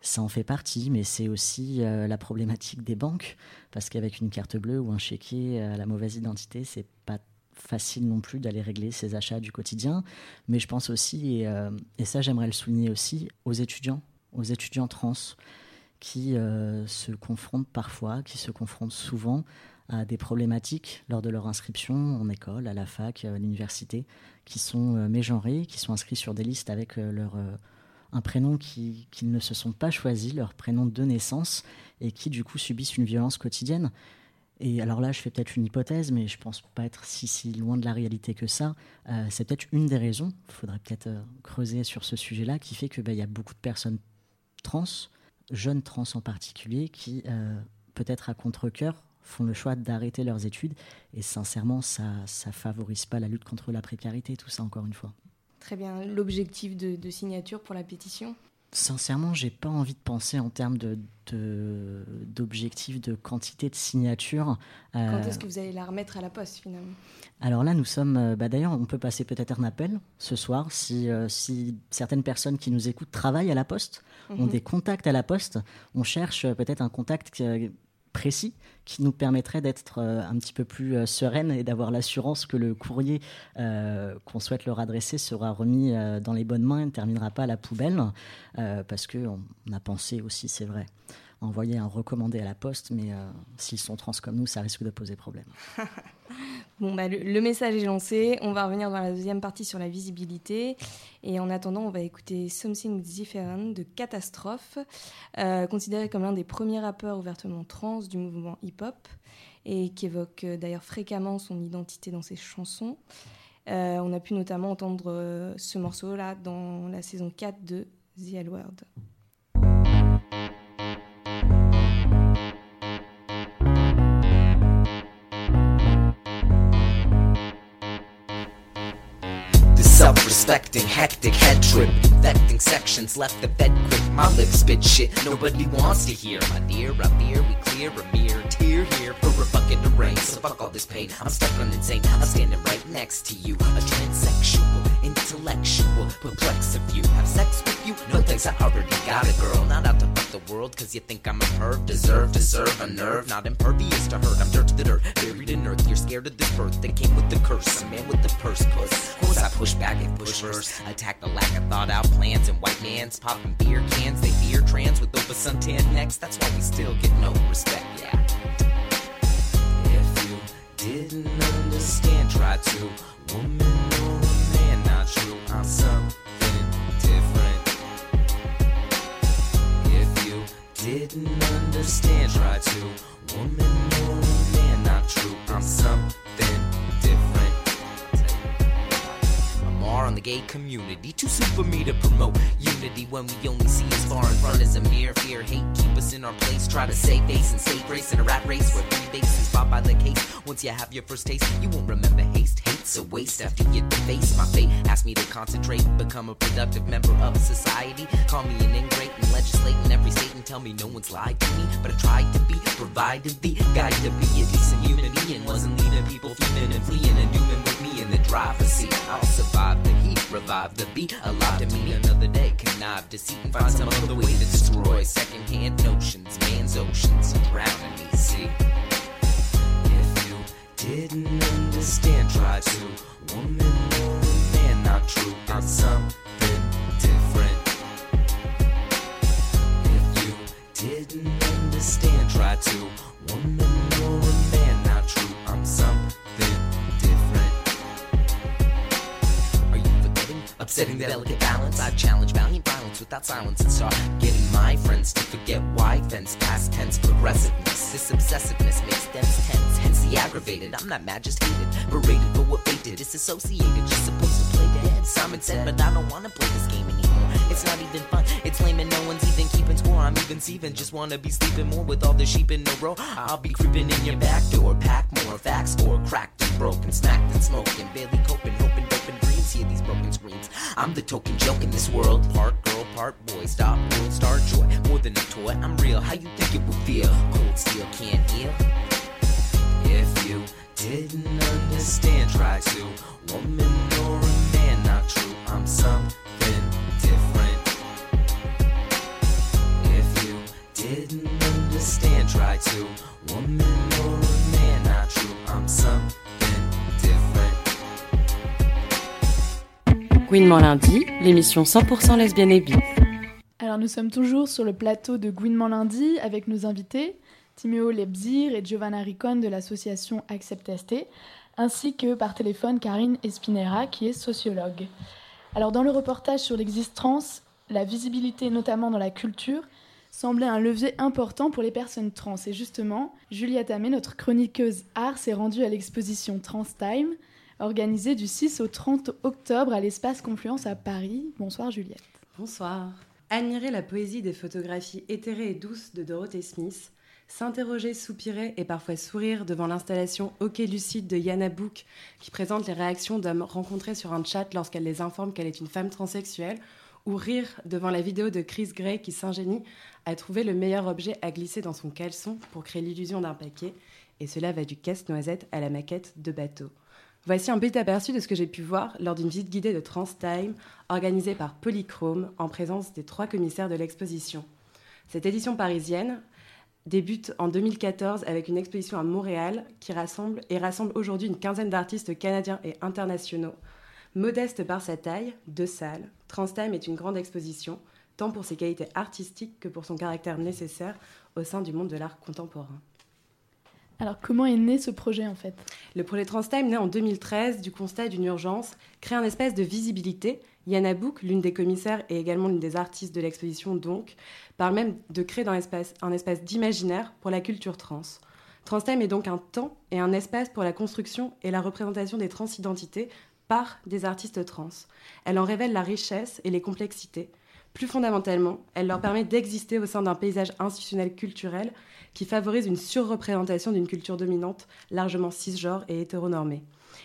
Ça en fait partie, mais c'est aussi euh, la problématique des banques, parce qu'avec une carte bleue ou un chéquier à la mauvaise identité, c'est pas facile non plus d'aller régler ses achats du quotidien. Mais je pense aussi, et, euh, ça j'aimerais le souligner aussi, aux étudiants, aux étudiants trans qui euh, se confrontent parfois, qui se confrontent souvent à des problématiques lors de leur inscription en école, à la fac, à l'université, qui sont euh, mégenrés, qui sont inscrits sur des listes avec euh, leur, euh, un prénom qui- qu'ils ne se sont pas choisis, leur prénom de naissance, et qui du coup subissent une violence quotidienne. Et alors là, je fais peut-être une hypothèse, mais je pense pas être si, si loin de la réalité que ça. Euh, c'est peut-être une des raisons, il faudrait peut-être euh, creuser sur ce sujet-là, qui fait qu'il y a beaucoup de personnes trans, jeunes trans en particulier, qui, euh, peut-être à contre-coeur, font le choix d'arrêter leurs études. Et sincèrement, ça ne favorise pas la lutte contre la précarité, tout ça, encore une fois. Très bien. L'objectif de, de signature pour la pétition Sincèrement, j'ai pas envie de penser en termes de, de- d'objectifs de, quantité de signatures. Quand Euh, est-ce que vous allez la remettre à la poste finalement? Alors là, nous sommes. euh, bah, D'ailleurs, on peut passer peut-être un appel ce soir si, euh, si certaines personnes qui nous écoutent travaillent à la poste, ont Mhm. des contacts à la poste. On cherche peut-être un contact précis qui nous permettrait d'être euh, un petit peu plus euh, sereine et d'avoir l'assurance que le courrier euh, qu'on souhaite leur adresser sera remis dans les bonnes mains et ne terminera pas à la poubelle. parce qu'on on a pensé aussi, c'est vrai, envoyer un recommandé à la poste, mais euh, s'ils sont trans comme nous, ça risque de poser problème. Bon, bah, le, message est lancé. On va revenir dans la deuxième partie sur la visibilité. Et en attendant, on va écouter Something Different de Catastrophe, euh, considéré comme l'un des premiers rappeurs ouvertement trans du mouvement hip-hop et qui évoque euh, d'ailleurs fréquemment son identité dans ses chansons. On a pu notamment entendre ce morceau-là dans la saison 4 de The L Word. Self-respecting, hectic head trip, infecting sections left the bed quick. My lips spit shit nobody wants to hear. My dear, up here we clear a mere tear here for a bucket of rain. So fuck all this pain. I'm stuck on insane. I'm standing right next to you, a transsexual, intellectual, perplex if you. Have sex with you? No thanks, I already got a girl. Not out to fuck the world, cause you think I'm a perv. Deserve, deserve a nerve. Not impervious to hurt. I'm dirt to the dirt, buried in earth. You're scared of this birth that came with the curse. A man with the purse puss. Course I push back at push first. Attack the lack of thought out plans and white man's popping beer cans. They fear trans with over suntan necks. That's why we still get no respect, yeah. If you didn't understand, try to. Woman something different. If you didn't understand, try to. Woman or man, not true. I'm something On the gay community. Too soon for me to promote unity when we only see as far in front as a mere fear. Hate keep us in our place. Try to save face and save grace in a rat race where three bases fought by the case. Once you have your first taste, you won't remember haste. Hate's a waste after you deface my fate. Ask me to concentrate, become a productive member of society. Call me an ingrate and legislate in every state and tell me no one's lied to me. But I tried to be, provided the guide to be a decent human being. Wasn't leading people fuming and fleeing and dooming with me in driver's seat. I'll survive the heat, revive the beat. Alive to meet another day, connive deceit and find some other way to destroy secondhand notions, man's oceans, and drowning me. See, if you didn't understand, try to. Woman or man, not true. Without silence and start getting my friends to forget why fence past tense progressiveness. This obsessiveness makes dense tense, hence the aggravated. I'm not mad, just hated. Berated for what they did. Disassociated, just supposed to play dead. Simon said, but I don't wanna play this game anymore. It's not even fun, it's lame and no one's even keeping score. I'm even Steven, just wanna be sleeping more with all the sheep in a row. I'll be creeping in your back door, pack more facts, score cracked and broken, smacked and smoking, barely coping, hoping, Hear these broken screams. I'm the token joke in this world. Part girl, part boy, stop, world, star joy. More than a toy, I'm real. How you think it would feel? Cold steel can't heal. If you didn't understand, try to. Woman or a man, not true. I'm something different. If you didn't understand, try to. Woman or a man, not true. I'm something Gouinement lundi, l'émission 100% lesbienne et bi. Alors nous sommes toujours sur le plateau de Gouinement lundi avec nos invités, Timéo Lebzir et Giovanna Ricon de l'association Accept ST, ainsi que par téléphone Karine Espinera qui est sociologue. Alors dans le reportage sur l'existence, la visibilité notamment dans la culture semblait un levier important pour les personnes trans. Et justement, Juliette Amé, notre chroniqueuse art, s'est rendue à l'exposition Trans Time, organisée du 6 au 30 octobre à l'espace Confluence à Paris. Bonsoir Juliette. Bonsoir. Admirer la poésie des photographies éthérées et douces de Dorothée Smith, s'interroger, soupirer et parfois sourire devant l'installation Ok Lucide de Yana Book qui présente les réactions d'hommes rencontrés sur un chat lorsqu'elle les informe qu'elle est une femme transsexuelle, ou rire devant la vidéo de Chris Gray qui s'ingénie à trouver le meilleur objet à glisser dans son caleçon pour créer l'illusion d'un paquet, et cela va du casse-noisette à la maquette de bateau. Voici un petit aperçu de ce que j'ai pu voir lors d'une visite guidée de Transtime organisée par Polychrome en présence des trois commissaires de l'exposition. Cette édition parisienne débute en 2014 avec une exposition à Montréal qui rassemble et rassemble aujourd'hui une quinzaine d'artistes canadiens et internationaux. Modeste par sa taille, deux salles, Transtime est une grande exposition, tant pour ses qualités artistiques que pour son caractère nécessaire au sein du monde de l'art contemporain. Alors comment est né ce projet en fait? Le projet Transtime naît en 2013 du constat d'une urgence, créer un espace de visibilité. Yana Bouk, l'une des commissaires et également l'une des artistes de l'exposition donc, parle même de créer un espace, un espace d'imaginaire pour la culture trans. Transtime est donc un temps et un espace pour la construction et la représentation des transidentités par des artistes trans. Elle en révèle la richesse et les complexités. Plus fondamentalement, elle leur permet d'exister au sein d'un paysage institutionnel culturel qui favorise une surreprésentation d'une culture dominante largement cisgenre et hétéronormée.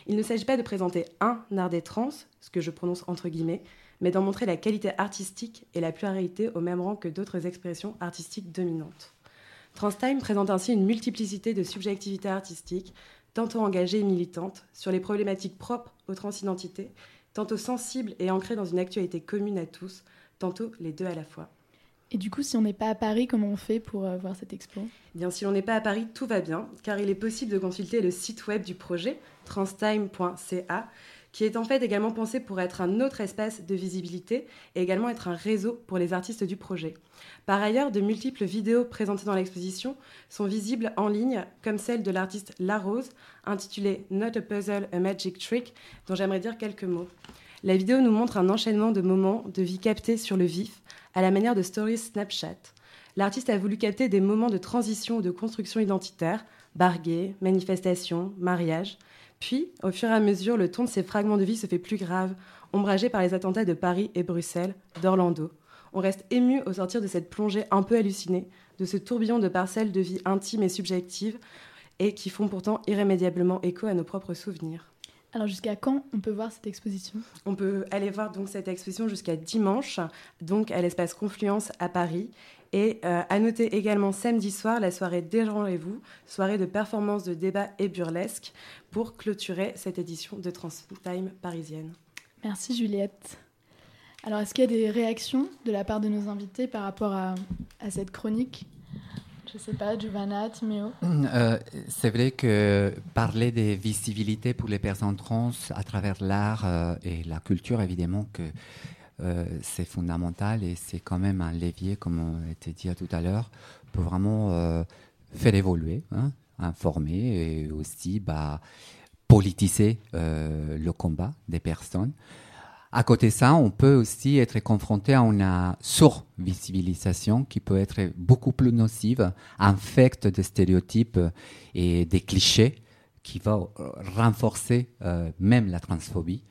Il ne s'agit pas de présenter un art des trans, ce que je prononce entre guillemets, mais d'en montrer la qualité artistique et la pluralité au même rang que d'autres expressions artistiques dominantes. Transtime présente ainsi une multiplicité de subjectivités artistiques, tantôt engagées et militantes, sur les problématiques propres aux transidentités, tantôt sensibles et ancrées dans une actualité commune à tous, tantôt les deux à la fois. Et du coup, si on n'est pas à Paris, comment on fait pour euh, voir cette expo? Eh Bien, si l'on n'est pas à Paris, tout va bien, car il est possible de consulter le site web du projet, transtime.ca, qui est en fait également pensé pour être un autre espace de visibilité et également être un réseau pour les artistes du projet. Par ailleurs, de multiples vidéos présentées dans l'exposition sont visibles en ligne, comme celle de l'artiste La Rose, intitulée Not a Puzzle, a Magic Trick, dont j'aimerais dire quelques mots. La vidéo nous montre un enchaînement de moments de vie captés sur le vif, à la manière de stories Snapchat. L'artiste a voulu capter des moments de transition ou de construction identitaire, barguer, manifestation, mariage. Puis, au fur et à mesure, le ton de ces fragments de vie se fait plus grave, ombragé par les attentats de Paris et Bruxelles, d'Orlando. On reste ému au sortir de cette plongée un peu hallucinée, de ce tourbillon de parcelles de vie intimes et subjectives, et qui font pourtant irrémédiablement écho à nos propres souvenirs. Alors jusqu'à quand on peut voir cette exposition? On peut aller voir donc cette exposition jusqu'à dimanche, donc à l'espace Confluence à Paris. Et euh, à noter également samedi soir la soirée Dérangeez-vous, soirée de performance de débat et burlesque pour clôturer cette édition de Transtime parisienne. Merci Juliette. Alors est-ce qu'il y a des réactions de la part de nos invités par rapport à, à cette chronique? Je sais pas, Giovanna, Timéo euh, C'est vrai que parler des visibilités pour les personnes trans à travers l'art euh, et la culture, évidemment, que euh, c'est fondamental et c'est quand même un levier, comme on a été dit tout à l'heure, pour vraiment euh, faire évoluer, hein, informer et aussi bah, politiser le combat des personnes. À côté de ça, on peut aussi être confronté à une survisibilisation qui peut être beaucoup plus nocive, infecte des stéréotypes et des clichés qui va renforcer euh, même la transphobie.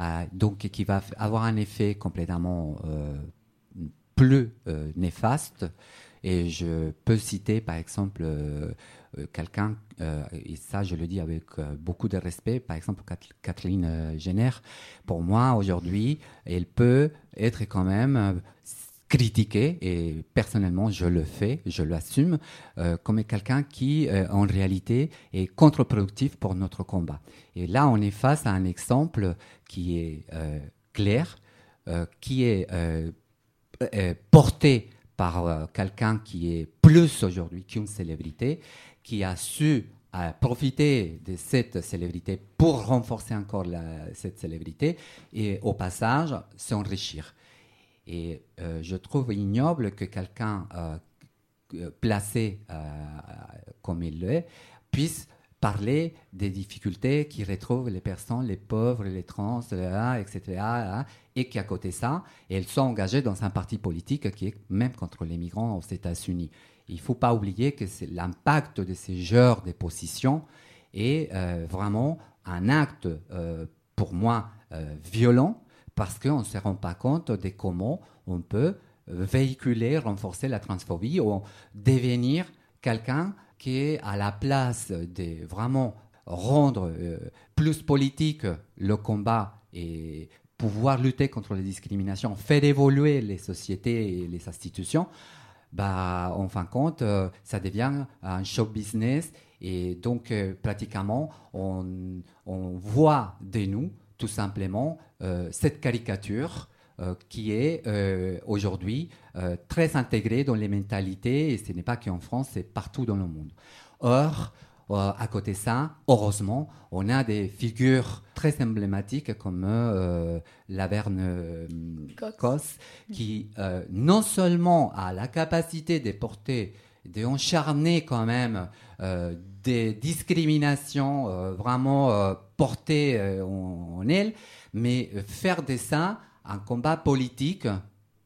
Euh, donc qui va avoir un effet complètement euh, plus néfastes. Et je peux citer par exemple quelqu'un, et ça je le dis avec beaucoup de respect, par exemple Catherine Jenner, pour moi aujourd'hui, elle peut être quand même critiquer, et personnellement je le fais, je l'assume, euh, comme quelqu'un qui euh, en réalité est contre-productif pour notre combat. Et là on est face à un exemple qui est euh, clair, qui est porté par quelqu'un qui est plus aujourd'hui qu'une célébrité, qui a su profiter de cette célébrité pour renforcer encore cette célébrité et au passage s'enrichir. Et euh, je trouve ignoble que quelqu'un euh, placé euh, comme il l'est puisse parler des difficultés qui retrouvent les personnes, les pauvres, les trans, etc. Et qu'à côté de ça, elles sont engagées dans un parti politique qui est même contre les migrants aux États-Unis. Il ne faut pas oublier que l'impact de ces genres de positions est vraiment un acte, pour moi, violent parce qu'on ne se rend pas compte de comment on peut véhiculer, renforcer la transphobie ou devenir quelqu'un qui à la place de vraiment rendre euh, plus politique le combat et pouvoir lutter contre les discriminations, faire évoluer les sociétés et les institutions, bah, en fin de compte, euh, ça devient un show business et donc euh, pratiquement on, voit de nous tout simplement cette caricature qui est euh, aujourd'hui très intégrée dans les mentalités, et ce n'est pas qu'en France, c'est partout dans le monde. Or, à côté de ça, heureusement, on a des figures très emblématiques comme Laverne Cosse, qui non seulement a la capacité de porter, d'encharner quand même des discriminations vraiment portées en, en elle, mais faire de ça un combat politique.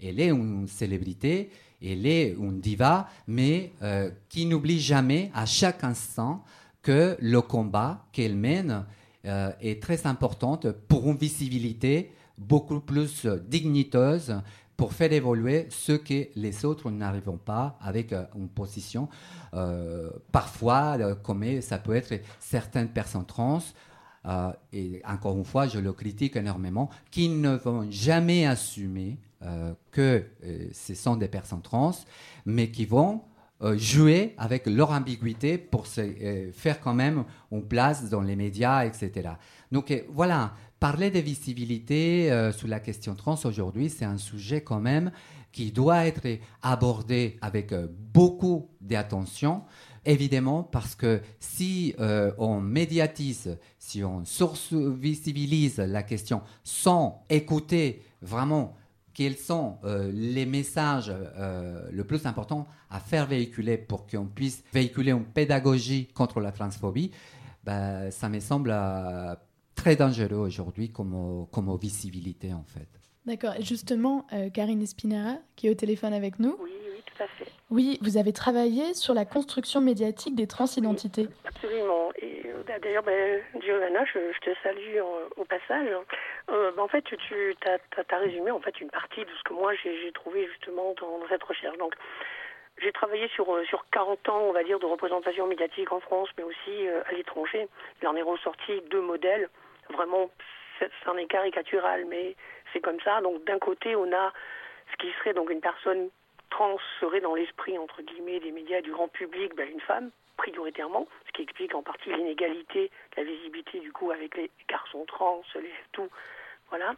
Elle est une célébrité, elle est une diva, mais euh, qui n'oublie jamais à chaque instant que le combat qu'elle mène euh, est très important pour une visibilité beaucoup plus digniteuse pour faire évoluer ce que les autres n'arrivent pas avec euh, une position parfois comme ça peut être certaines personnes trans euh, et encore une fois, je le critique énormément, qui ne vont jamais assumer euh, que euh, ce sont des personnes trans, mais qui vont jouer avec leur ambiguïté pour faire quand même une place dans les médias, etc. Donc voilà, parler de visibilité sur la question trans aujourd'hui, c'est un sujet quand même qui doit être abordé avec beaucoup d'attention. Évidemment, parce que si euh, on médiatise, si on visibilise la question sans écouter vraiment quels sont euh, les messages euh, le plus importants à faire véhiculer pour qu'on puisse véhiculer une pédagogie contre la transphobie, ben, ça me semble très dangereux aujourd'hui comme, comme visibilité en fait. D'accord. Et justement, Karine Espinera, qui est au téléphone avec nous. Oui, oui, tout à fait. Oui, vous avez travaillé sur la construction médiatique des transidentités. absolument. Et euh, d'ailleurs, ben, Giovanna, je, te salue au passage. Euh, ben, en fait, tu, as, résumé en fait une partie de ce que moi j'ai trouvé justement dans, cette recherche. Donc, j'ai travaillé sur, euh, sur 40 ans, on va dire, de représentation médiatique en France, mais aussi à l'étranger. Il en est ressorti deux modèles. Vraiment, c'en est caricatural, mais c'est comme ça. Donc, d'un côté, on a ce qui serait donc une personne trans serait dans l'esprit, entre guillemets, des médias du grand public, ben, une femme, prioritairement, ce qui explique en partie l'inégalité, la visibilité du coup avec les garçons trans, les, tout, voilà.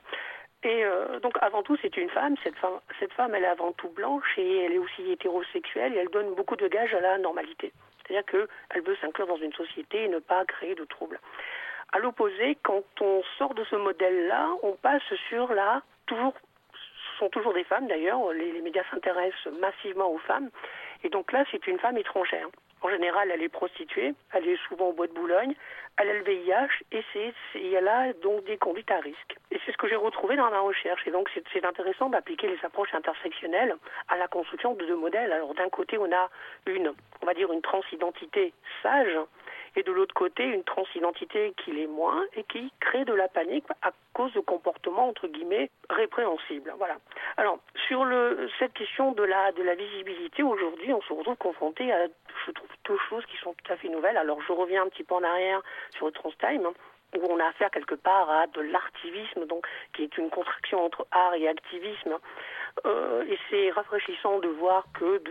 Et euh, donc avant tout, c'est une femme. Cette femme, cette femme, elle est avant tout blanche et elle est aussi hétérosexuelle et elle donne beaucoup de gages à la normalité. C'est-à-dire qu'elle veut s'inclure dans une société et ne pas créer de troubles. À l'opposé, quand on sort de ce modèle-là, on passe sur la toujours toujours des femmes d'ailleurs. Les, médias s'intéressent massivement aux femmes. Et donc là, c'est une femme étrangère. En général, elle est prostituée, elle est souvent au bois de Boulogne, elle a le VIH et c'est, elle a donc des conduites à risque. Et c'est ce que j'ai retrouvé dans ma recherche. Et donc c'est, intéressant d'appliquer les approches intersectionnelles à la construction de deux modèles. Alors d'un côté, on a une, on va dire une transidentité sage et de l'autre côté une transidentité qui l'est moins et qui crée de la panique à cause de comportements entre guillemets répréhensibles. Voilà. Alors sur le, cette question de la de la visibilité aujourd'hui, on se retrouve confronté à je trouve deux choses qui sont tout à fait nouvelles. Alors je reviens un petit peu en arrière sur le Transtime. Hein, où on a affaire quelque part à de l'artivisme, donc qui est une contraction entre art et activisme. Euh, et c'est rafraîchissant de voir que,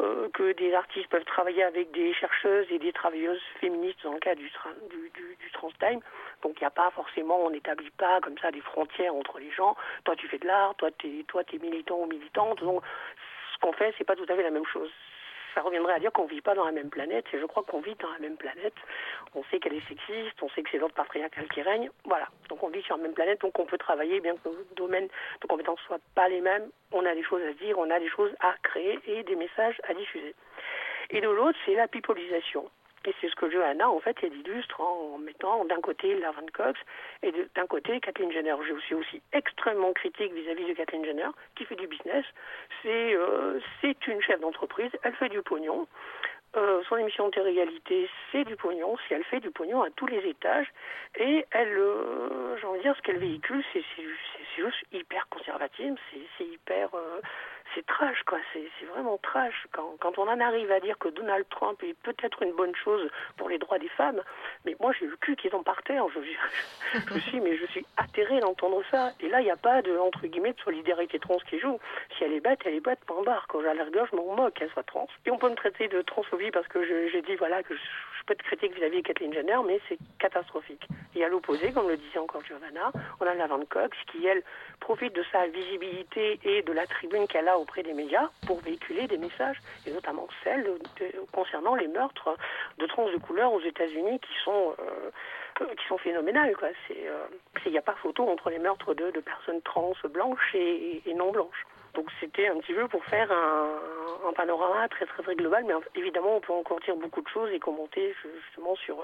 euh, que des artistes peuvent travailler avec des chercheuses et des travailleuses féministes dans le cas du, du Transtime. Donc il n'y a pas forcément, on n'établit pas comme ça des frontières entre les gens. Toi tu fais de l'art, toi tu es, toi, es militant ou militante. Donc ce qu'on fait, c'est pas tout à fait la même chose ça reviendrait à dire qu'on vit pas dans la même planète, et je crois qu'on vit dans la même planète. On sait qu'elle est sexiste, on sait que c'est l'ordre patriarcal qui règne, voilà. Donc on vit sur la même planète, donc on peut travailler, bien que nos domaines de compétences soient pas les mêmes, on a des choses à dire, on a des choses à créer et des messages à diffuser. Et de l'autre, c'est la pipolisation. Et c'est ce que Johanna, en fait, elle illustre en mettant d'un côté Laverne Cox et d'un côté Kathleen Jenner. Je suis aussi extrêmement critique vis-à-vis de Kathleen Jenner, qui fait du business. C'est euh, une chef d'entreprise, elle fait du pognon. Euh, son émission de télé-réalité, c'est du pognon, si elle fait du pognon à tous les étages, et elle, euh, j'ai envie de dire, ce qu'elle véhicule, c'est juste hyper conservatisme, c'est hyper, euh, c'est trash, quoi. C'est vraiment trash. Quand, on en arrive à dire que Donald Trump est peut-être une bonne chose pour les droits des femmes, mais moi j'ai le cul qui tombe par terre. Je, je, je, suis, mais je suis atterrée d'entendre ça. Et là, il n'y a pas de entre guillemets de solidarité trans qui joue. Si elle est bête, elle est bête, point barre. Quand j'ai l'air je m'en moque qu'elle soit trans. Et on peut me traiter de transphobie parce que j'ai dit voilà que je, peux être critique vis-à-vis de Kathleen Jenner, mais c'est catastrophique. Et à l'opposé, comme le disait encore Giovanna, on a Laverne Cox qui elle profite de sa visibilité et de la tribune qu'elle a auprès des médias pour véhiculer des messages, et notamment celles concernant les meurtres de trans de couleur aux États-Unis qui sont euh, qui sont phénoménales. Euh, il n'y a pas photo entre les meurtres de, de personnes trans blanches et, non blanches. Donc c'était un petit peu pour faire un, un, panorama très très très global, mais évidemment on peut encore dire beaucoup de choses et commenter justement sur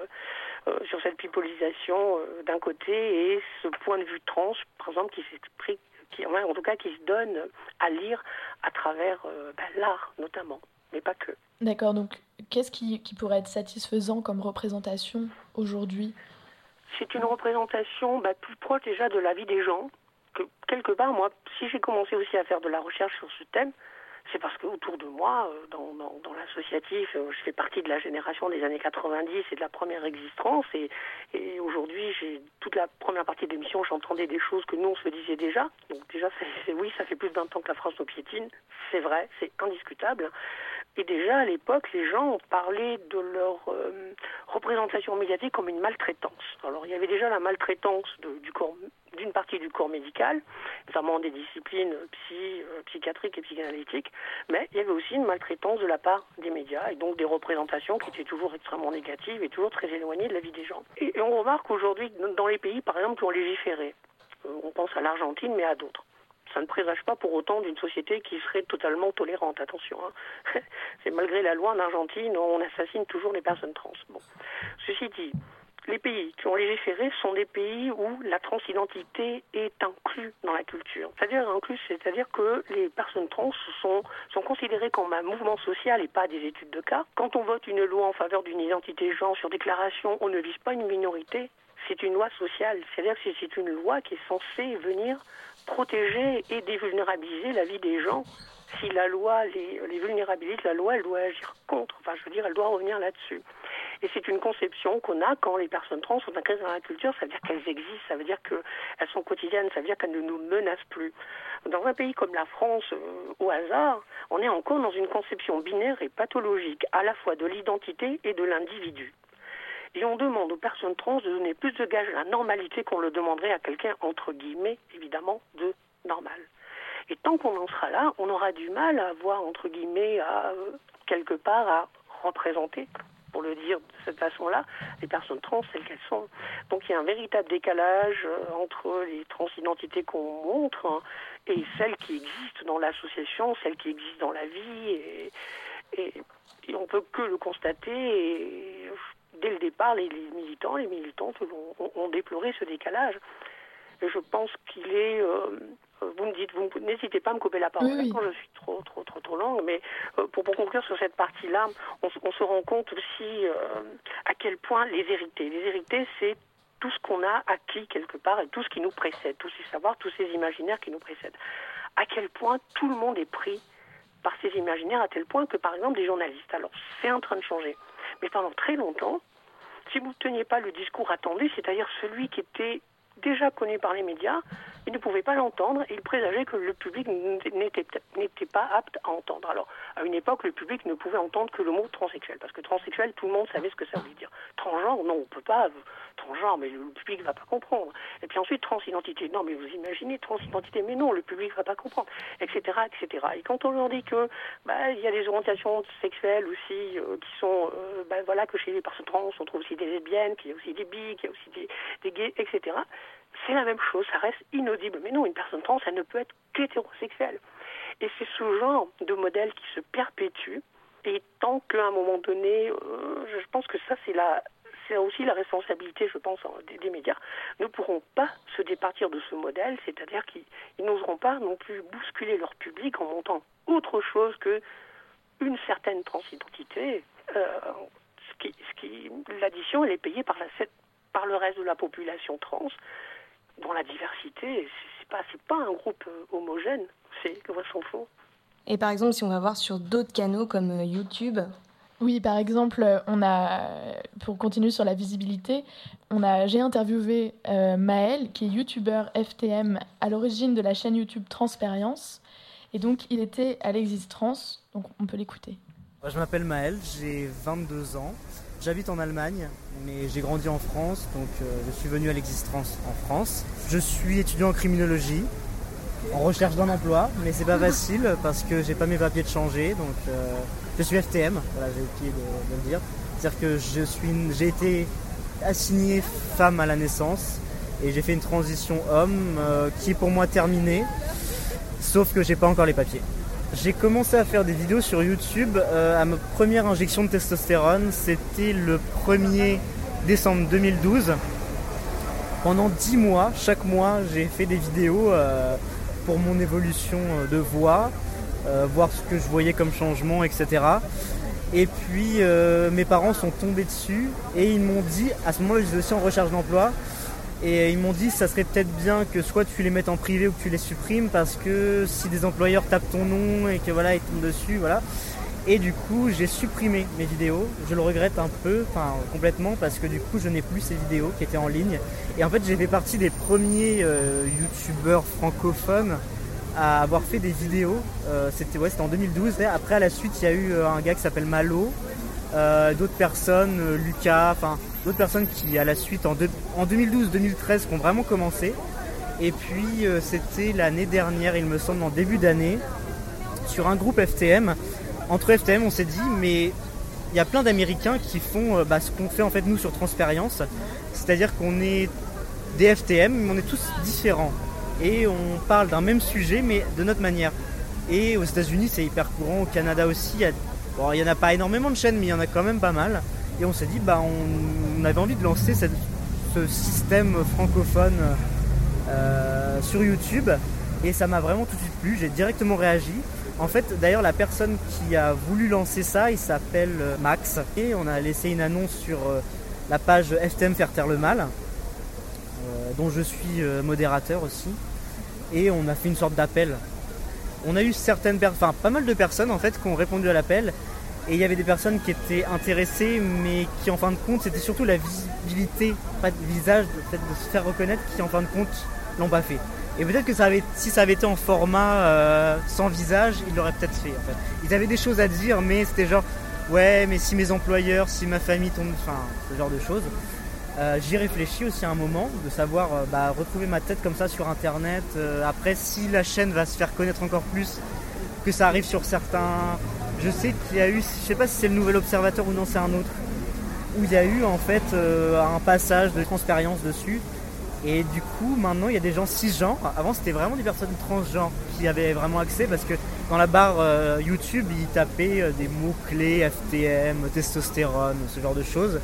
euh, sur cette pipolisation euh, d'un côté et ce point de vue trans, par exemple, qui s'exprime qui, en tout cas, qui se donne à lire à travers euh, bah, l'art notamment, mais pas que. D'accord, donc qu'est-ce qui, qui, pourrait être satisfaisant comme représentation aujourd'hui? C'est une représentation bah, plus proche déjà de la vie des gens. Que, quelque part, moi, si j'ai commencé aussi à faire de la recherche sur ce thème, c'est parce que autour de moi, euh, dans, l'associatif, euh, je fais partie de la génération des années 90 et de la première existence. Et, aujourd'hui, j'ai toute la première partie de l'émission, j'entendais des choses que nous on se disait déjà. Donc déjà, oui, ça fait plus d'un temps que la France nous piétine. C'est vrai, c'est indiscutable. Et déjà à l'époque, les gens parlaient de leur euh, représentation médiatique comme une maltraitance. Alors il y avait déjà la maltraitance du corps d'une partie du corps médical, notamment des disciplines psy, euh, psychiatriques et psychanalytiques, mais il y avait aussi une maltraitance de la part des médias et donc des représentations qui étaient toujours extrêmement négatives et toujours très éloignées de la vie des gens. Et, et on remarque aujourd'hui dans les pays, par exemple, qui ont légiféré, euh, on pense à l'Argentine, mais à d'autres ça ne présage pas pour autant d'une société qui serait totalement tolérante. Attention, hein. c'est malgré la loi en Argentine, on assassine toujours les personnes trans. Bon. Ceci dit, les pays qui ont légiféré sont des pays où la transidentité est inclue dans la culture. C'est-à-dire inclus, c'est-à-dire que les personnes trans sont, sont considérées comme un mouvement social et pas des études de cas. Quand on vote une loi en faveur d'une identité genre sur déclaration, on ne vise pas une minorité. C'est une loi sociale, c'est-à-dire que c'est une loi qui est censée venir protéger et dévulnérabiliser la vie des gens. Si la loi les, les vulnérabilise, la loi, elle doit agir contre. Enfin, je veux dire, elle doit revenir là-dessus. Et c'est une conception qu'on a quand les personnes trans sont inscrites dans la culture, ça veut dire qu'elles existent, ça veut dire qu'elles sont quotidiennes, ça veut dire qu'elles ne nous menacent plus. Dans un pays comme la France, euh, au hasard, on est encore dans une conception binaire et pathologique, à la fois de l'identité et de l'individu. Et on demande aux personnes trans de donner plus de gages à la normalité qu'on le demanderait à quelqu'un, entre guillemets, évidemment, de normal. Et tant qu'on en sera là, on aura du mal à avoir, entre guillemets, à, quelque part, à représenter pour le dire de cette façon-là, les personnes trans, celles qu'elles sont. Donc il y a un véritable décalage euh, entre les transidentités qu'on montre hein, et celles qui existent dans l'association, celles qui existent dans la vie, et, et, et on peut que le constater. Dès le départ, les, les militants, les militantes ont, ont, déploré ce décalage. Et je pense qu'il est vous me dites, vous n'hésitez pas à me couper la parole quand je suis trop, trop, trop, trop longue, mais pour, pour, conclure sur cette partie-là, on, on, se rend compte aussi à quel point les vérités, les vérités, c'est tout ce qu'on a acquis quelque part et tout ce qui nous précède, tous ces savoirs, tous ces imaginaires qui nous précèdent. À quel point tout le monde est pris par ces imaginaires, à tel point que, par exemple, des journalistes, alors c'est en train de changer, mais pendant très longtemps, si vous ne teniez pas le discours attendu, c'est-à-dire celui qui était déjà connu par les médias, il ne pouvait pas l'entendre et il présageait que le public n'était pas apte à entendre. Alors, à une époque, le public ne pouvait entendre que le mot transsexuel, parce que transsexuel, tout le monde savait ce que ça voulait dire. Transgenre, non, on ne peut pas. Transgenre, mais le public ne va pas comprendre. Et puis ensuite, transidentité, non, mais vous imaginez, transidentité, mais non, le public ne va pas comprendre, etc., etc. Et quand on leur dit que bah, il y a des orientations sexuelles aussi euh, qui sont, euh, bah, voilà, que chez les personnes trans, on trouve aussi des lesbiennes, qu'il y a aussi des bi, qu'il y a aussi des, gays, etc c'est la même chose, ça reste inaudible. Mais non, une personne trans, elle ne peut être qu'hétérosexuelle. Et c'est ce genre de modèle qui se perpétue. Et tant qu'à un moment donné, euh, je pense que ça, c'est la, c'est aussi la responsabilité, je pense, des, médias, ne pourront pas se départir de ce modèle, c'est-à-dire qu'ils n'oseront pas non plus bousculer leur public en montant autre chose que une certaine transidentité. Euh, ce qui, l'addition, elle est payée par, le reste de la population trans dans la diversité, c'est pas, pas un groupe euh, homogène, c'est le vrai faux. Et par exemple, si on va voir sur d'autres canaux comme euh, YouTube, oui, par exemple, on a, pour continuer sur la visibilité, on a, j'ai interviewé euh, Maël, qui est youtubeur FTM à l'origine de la chaîne YouTube Transpérience. Et donc, il était à l'existence, donc on peut l'écouter. Je m'appelle Maël, j'ai 22 ans. J'habite en Allemagne, mais j'ai grandi en France, donc euh, je suis venu à l'existence en France. Je suis étudiant en criminologie, en recherche d'un emploi, mais c'est pas facile parce que j'ai pas mes papiers de changer, donc euh, je suis FTM, voilà, j'ai oublié de, le dire. C'est-à-dire que je suis, j'ai été assigné femme à la naissance et j'ai fait une transition homme euh, qui est pour moi terminée, sauf que j'ai pas encore les papiers. J'ai commencé à faire des vidéos sur YouTube euh, à ma première injection de testostérone. C'était le 1er décembre 2012. Pendant 10 mois, chaque mois, j'ai fait des vidéos euh, pour mon évolution de voix, voir ce que je voyais comme changement, etc. Et puis mes parents sont tombés dessus et ils m'ont dit, à ce moment-là, j'étais aussi en recherche d'emploi, et ils m'ont dit ça serait peut-être bien que soit tu les mettes en privé ou que tu les supprimes parce que si des employeurs tapent ton nom et que voilà ils tombent dessus, voilà. Et du coup j'ai supprimé mes vidéos. Je le regrette un peu, enfin complètement, parce que du coup je n'ai plus ces vidéos qui étaient en ligne. Et en fait j'ai fait partie des premiers euh, youtubeurs francophones à avoir fait des vidéos. Euh, c'était ouais, en 2012. Après à la suite il y a eu euh, un gars qui s'appelle Malo, d'autres personnes, Lucas, enfin d'autres personnes qui, à la suite, en, en 2012-2013, qui ont vraiment commencé. Et puis, euh, c'était l'année dernière, il me semble, en début d'année, sur un groupe FTM. Entre FTM, on s'est dit, mais il y a plein d'Américains qui font euh, bah, ce qu'on fait en fait nous sur Transpérience. C'est-à-dire qu'on est des FTM, mais on est tous différents. Et on parle d'un même sujet, mais de notre manière. Et aux États-Unis, c'est hyper courant. Au Canada aussi, il y, en a pas énormément de chaînes, mais il y en a quand même pas mal. Et on s'est dit, bah, on, avait envie de lancer ce système francophone euh, sur YouTube. Et ça m'a vraiment tout de suite plu, j'ai directement réagi. En fait, d'ailleurs, la personne qui a voulu lancer ça, il s'appelle euh, Max. Et on a laissé une annonce sur euh, la page FTM Faire Taire le Mal, dont je suis modérateur aussi. Et on a fait une sorte d'appel. On a eu certaines personnes, enfin pas mal de personnes en fait qui ont répondu à l'appel et il y avait des personnes qui étaient intéressées, mais qui en fin de compte, c'était surtout la visibilité, pas de visage, de se faire reconnaître, qui en fin de compte l'ont pas fait. Et peut-être que si ça avait été en format euh, sans visage, ils l'auraient peut-être fait. Fait. Ils avaient des choses à dire, mais c'était genre, ouais, mais si mes employeurs, si ma famille tombe, enfin, ce genre de choses. Euh, j'y réfléchis aussi un moment, de savoir euh, bah, retrouver ma tête comme ça sur internet. après, si la chaîne va se faire connaître encore plus, que ça arrive sur certains je sais qu'il y a eu, je sais pas si c'est le nouvel observateur ou non, c'est un autre, où il y a eu en fait euh, un passage de transparence dessus. Et du coup, maintenant, il y a des gens cisgenres. Avant, c'était vraiment des personnes transgenres qui avaient vraiment accès parce que dans la barre euh, YouTube, ils tapaient euh, des mots-clés, FTM, testostérone, ce genre de choses.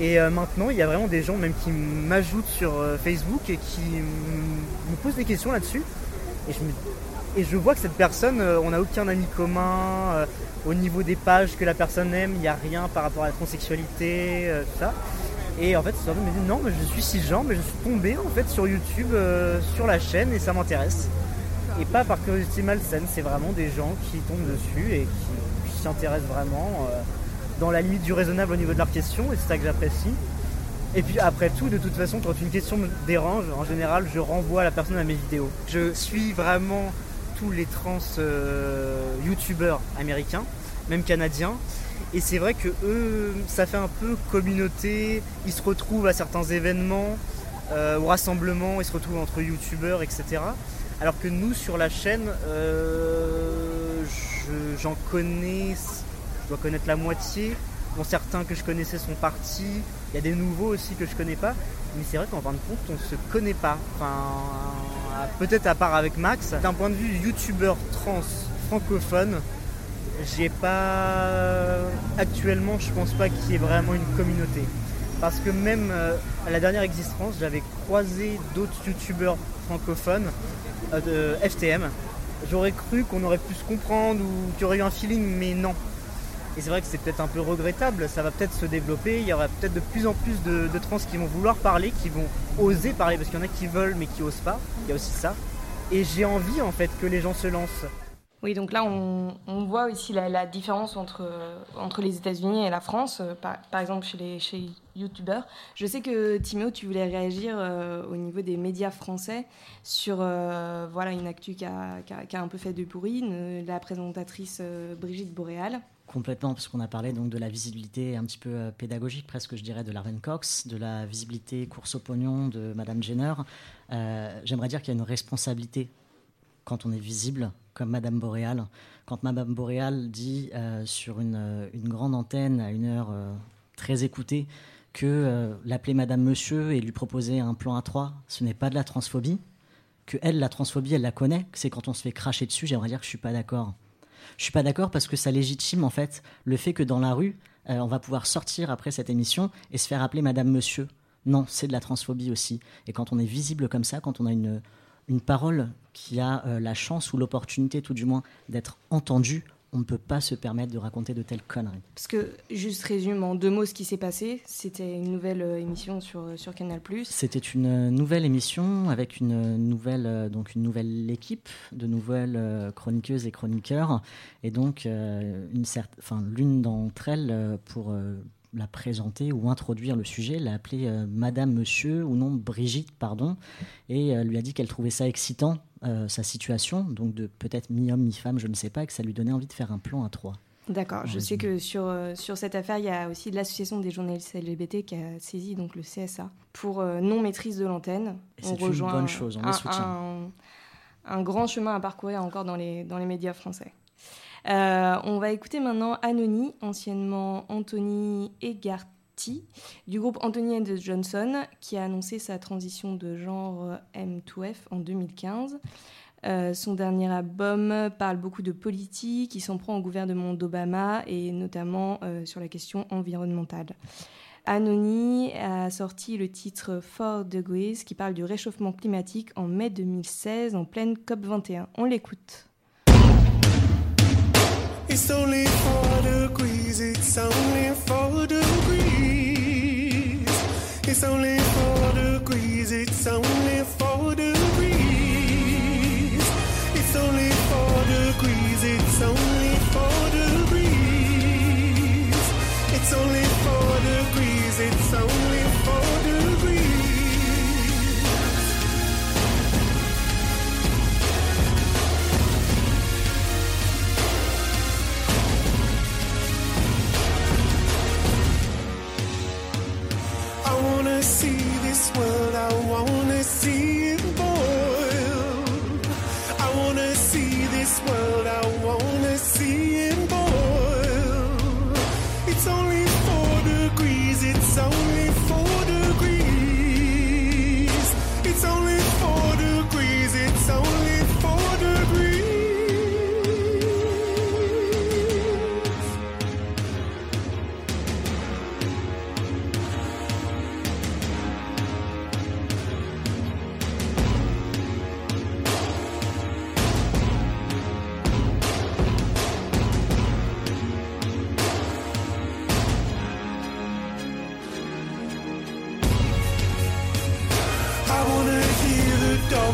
Et euh, maintenant, il y a vraiment des gens même qui m'ajoutent sur euh, Facebook et qui me posent des questions là-dessus. Et je, vois que cette personne, euh, on n'a aucun ami commun. au niveau des pages que la personne aime, il n'y a rien par rapport à la transsexualité, tout ça. Et en fait, cette personne me dit non, mais je suis cisgenre, mais je suis tombé en fait sur YouTube, sur la chaîne, et ça m'intéresse. Et pas par curiosité malsaine, c'est vraiment des gens qui tombent dessus et qui, qui s'y intéressent vraiment dans la limite du raisonnable au niveau de leurs questions, et c'est ça que j'apprécie. Et puis après tout, de toute façon, quand une question me dérange, en général, je renvoie la personne à mes vidéos. Je suis vraiment tous les trans euh, youtubeurs américains, même canadiens. Et c'est vrai que eux, ça fait un peu communauté. Ils se retrouvent à certains événements, euh, au rassemblements, ils se retrouvent entre youtubeurs, etc. Alors que nous, sur la chaîne, euh, je- j'en connais, je dois connaître la moitié. Bon, certains que je connaissais sont partis. Il y a des nouveaux aussi que je connais pas. Mais c'est vrai qu'en fin de compte, on se connaît pas. Enfin, peut-être à part avec Max. D'un point de vue youtubeur trans francophone, j'ai pas. Actuellement, je pense pas qu'il y ait vraiment une communauté. Parce que même euh, à la dernière existence, j'avais croisé d'autres youtubeurs francophones euh, de FTM. J'aurais cru qu'on aurait pu se comprendre ou qu'il y aurait eu un feeling, mais non. Et c'est vrai que c'est peut-être un peu regrettable, ça va peut-être se développer, il y aura peut-être de plus en plus de, trans qui vont vouloir parler, qui vont oser parler, parce qu'il y en a qui veulent mais qui osent pas, il y a aussi ça. Et j'ai envie en fait que les gens se lancent. Oui, donc là, on, voit aussi la, différence entre, entre les États-Unis et la France, euh, par, exemple chez les chez YouTubeurs. Je sais que Timéo, tu voulais réagir euh, au niveau des médias français sur euh, voilà, une actu qui a, qui a- un peu fait de une- la présentatrice Brigitte Boréal. Complètement, parce qu'on a parlé donc de la visibilité un petit peu euh, pédagogique, presque je dirais, de Larven Cox, de la visibilité course au pognon de Madame Jenner. Euh, J'aimerais dire qu'il y a une responsabilité quand on est visible, comme Madame Boréal. Quand Madame Boréal dit euh, sur une, grande antenne à une heure très écoutée que l'appeler Madame Monsieur et lui proposer un plan A3, ce n'est pas de la transphobie, que elle, la transphobie, elle la connaît, c'est quand on se fait cracher dessus, j'aimerais dire que je suis pas d'accord. Je suis pas d'accord parce que ça légitime en fait le fait que dans la rue, euh, on va pouvoir sortir après cette émission et se faire appeler Madame Monsieur. Non, c'est de la transphobie aussi. Et quand on est visible comme ça, quand on a une, une parole qui a euh, la chance ou l'opportunité tout du moins d'être entendue, on ne peut pas se permettre de raconter de telles conneries. Parce que, juste résume en deux mots ce qui s'est passé, c'était une nouvelle euh, émission sur, sur Canal+. C'était une euh, nouvelle émission avec une euh, nouvelle, euh, donc une nouvelle équipe de nouvelles euh, chroniqueuses et chroniqueurs. Et donc, euh, une cer- enfin, l'une d'entre elles, euh, pour euh, la présenter ou introduire le sujet, l'a appelée euh, Madame, Monsieur, ou non Brigitte, pardon, et euh, lui a dit qu'elle trouvait ça excitant, euh, sa situation, donc de peut-être mi-homme, mi-femme, je ne sais pas, et que ça lui donnait envie de faire un plan à trois. D'accord, je sais que sur, euh, sur cette affaire, il y a aussi l'association des journalistes LGBT qui a saisi donc le CSA pour euh, non-maîtrise de l'antenne. C'est une bonne chose, on les un, soutient. un- un grand chemin à parcourir encore dans les, dans les médias français. Euh, on va écouter maintenant Anony, anciennement Anthony Du groupe Anthony and Johnson, qui a annoncé sa transition de genre euh, M2F en 2015. Euh, son dernier album parle beaucoup de politique, il s'en prend au gouvernement d'Obama et notamment euh, sur la question environnementale. Anony a sorti le titre 4 Degrees qui parle du réchauffement climatique en mai 2016 en pleine COP21. On l'écoute. It's only four degrees, it's only four degrees. It's only four degrees, it's only four degrees.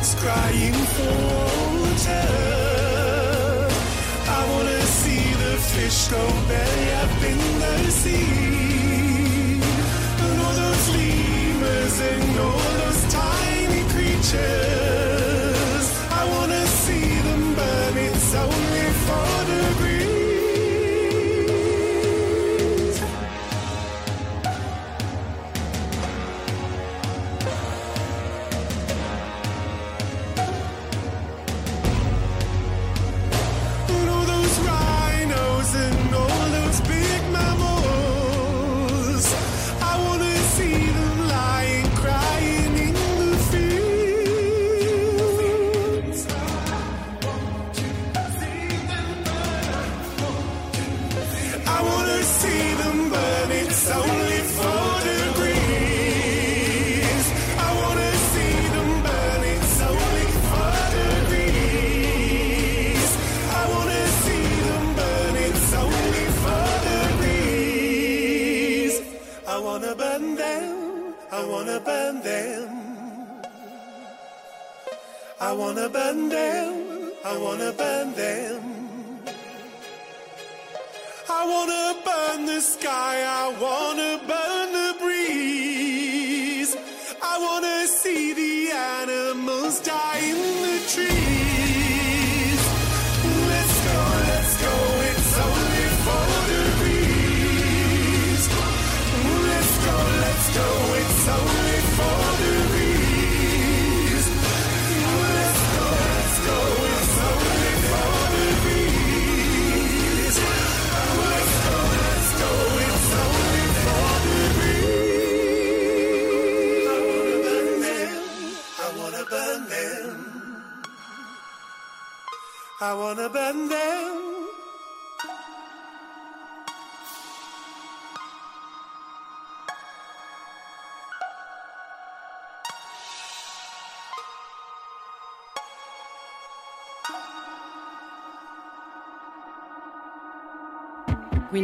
Animals crying for water. I wanna see the fish go belly up in the sea. And all those lemurs and all those tiny creatures.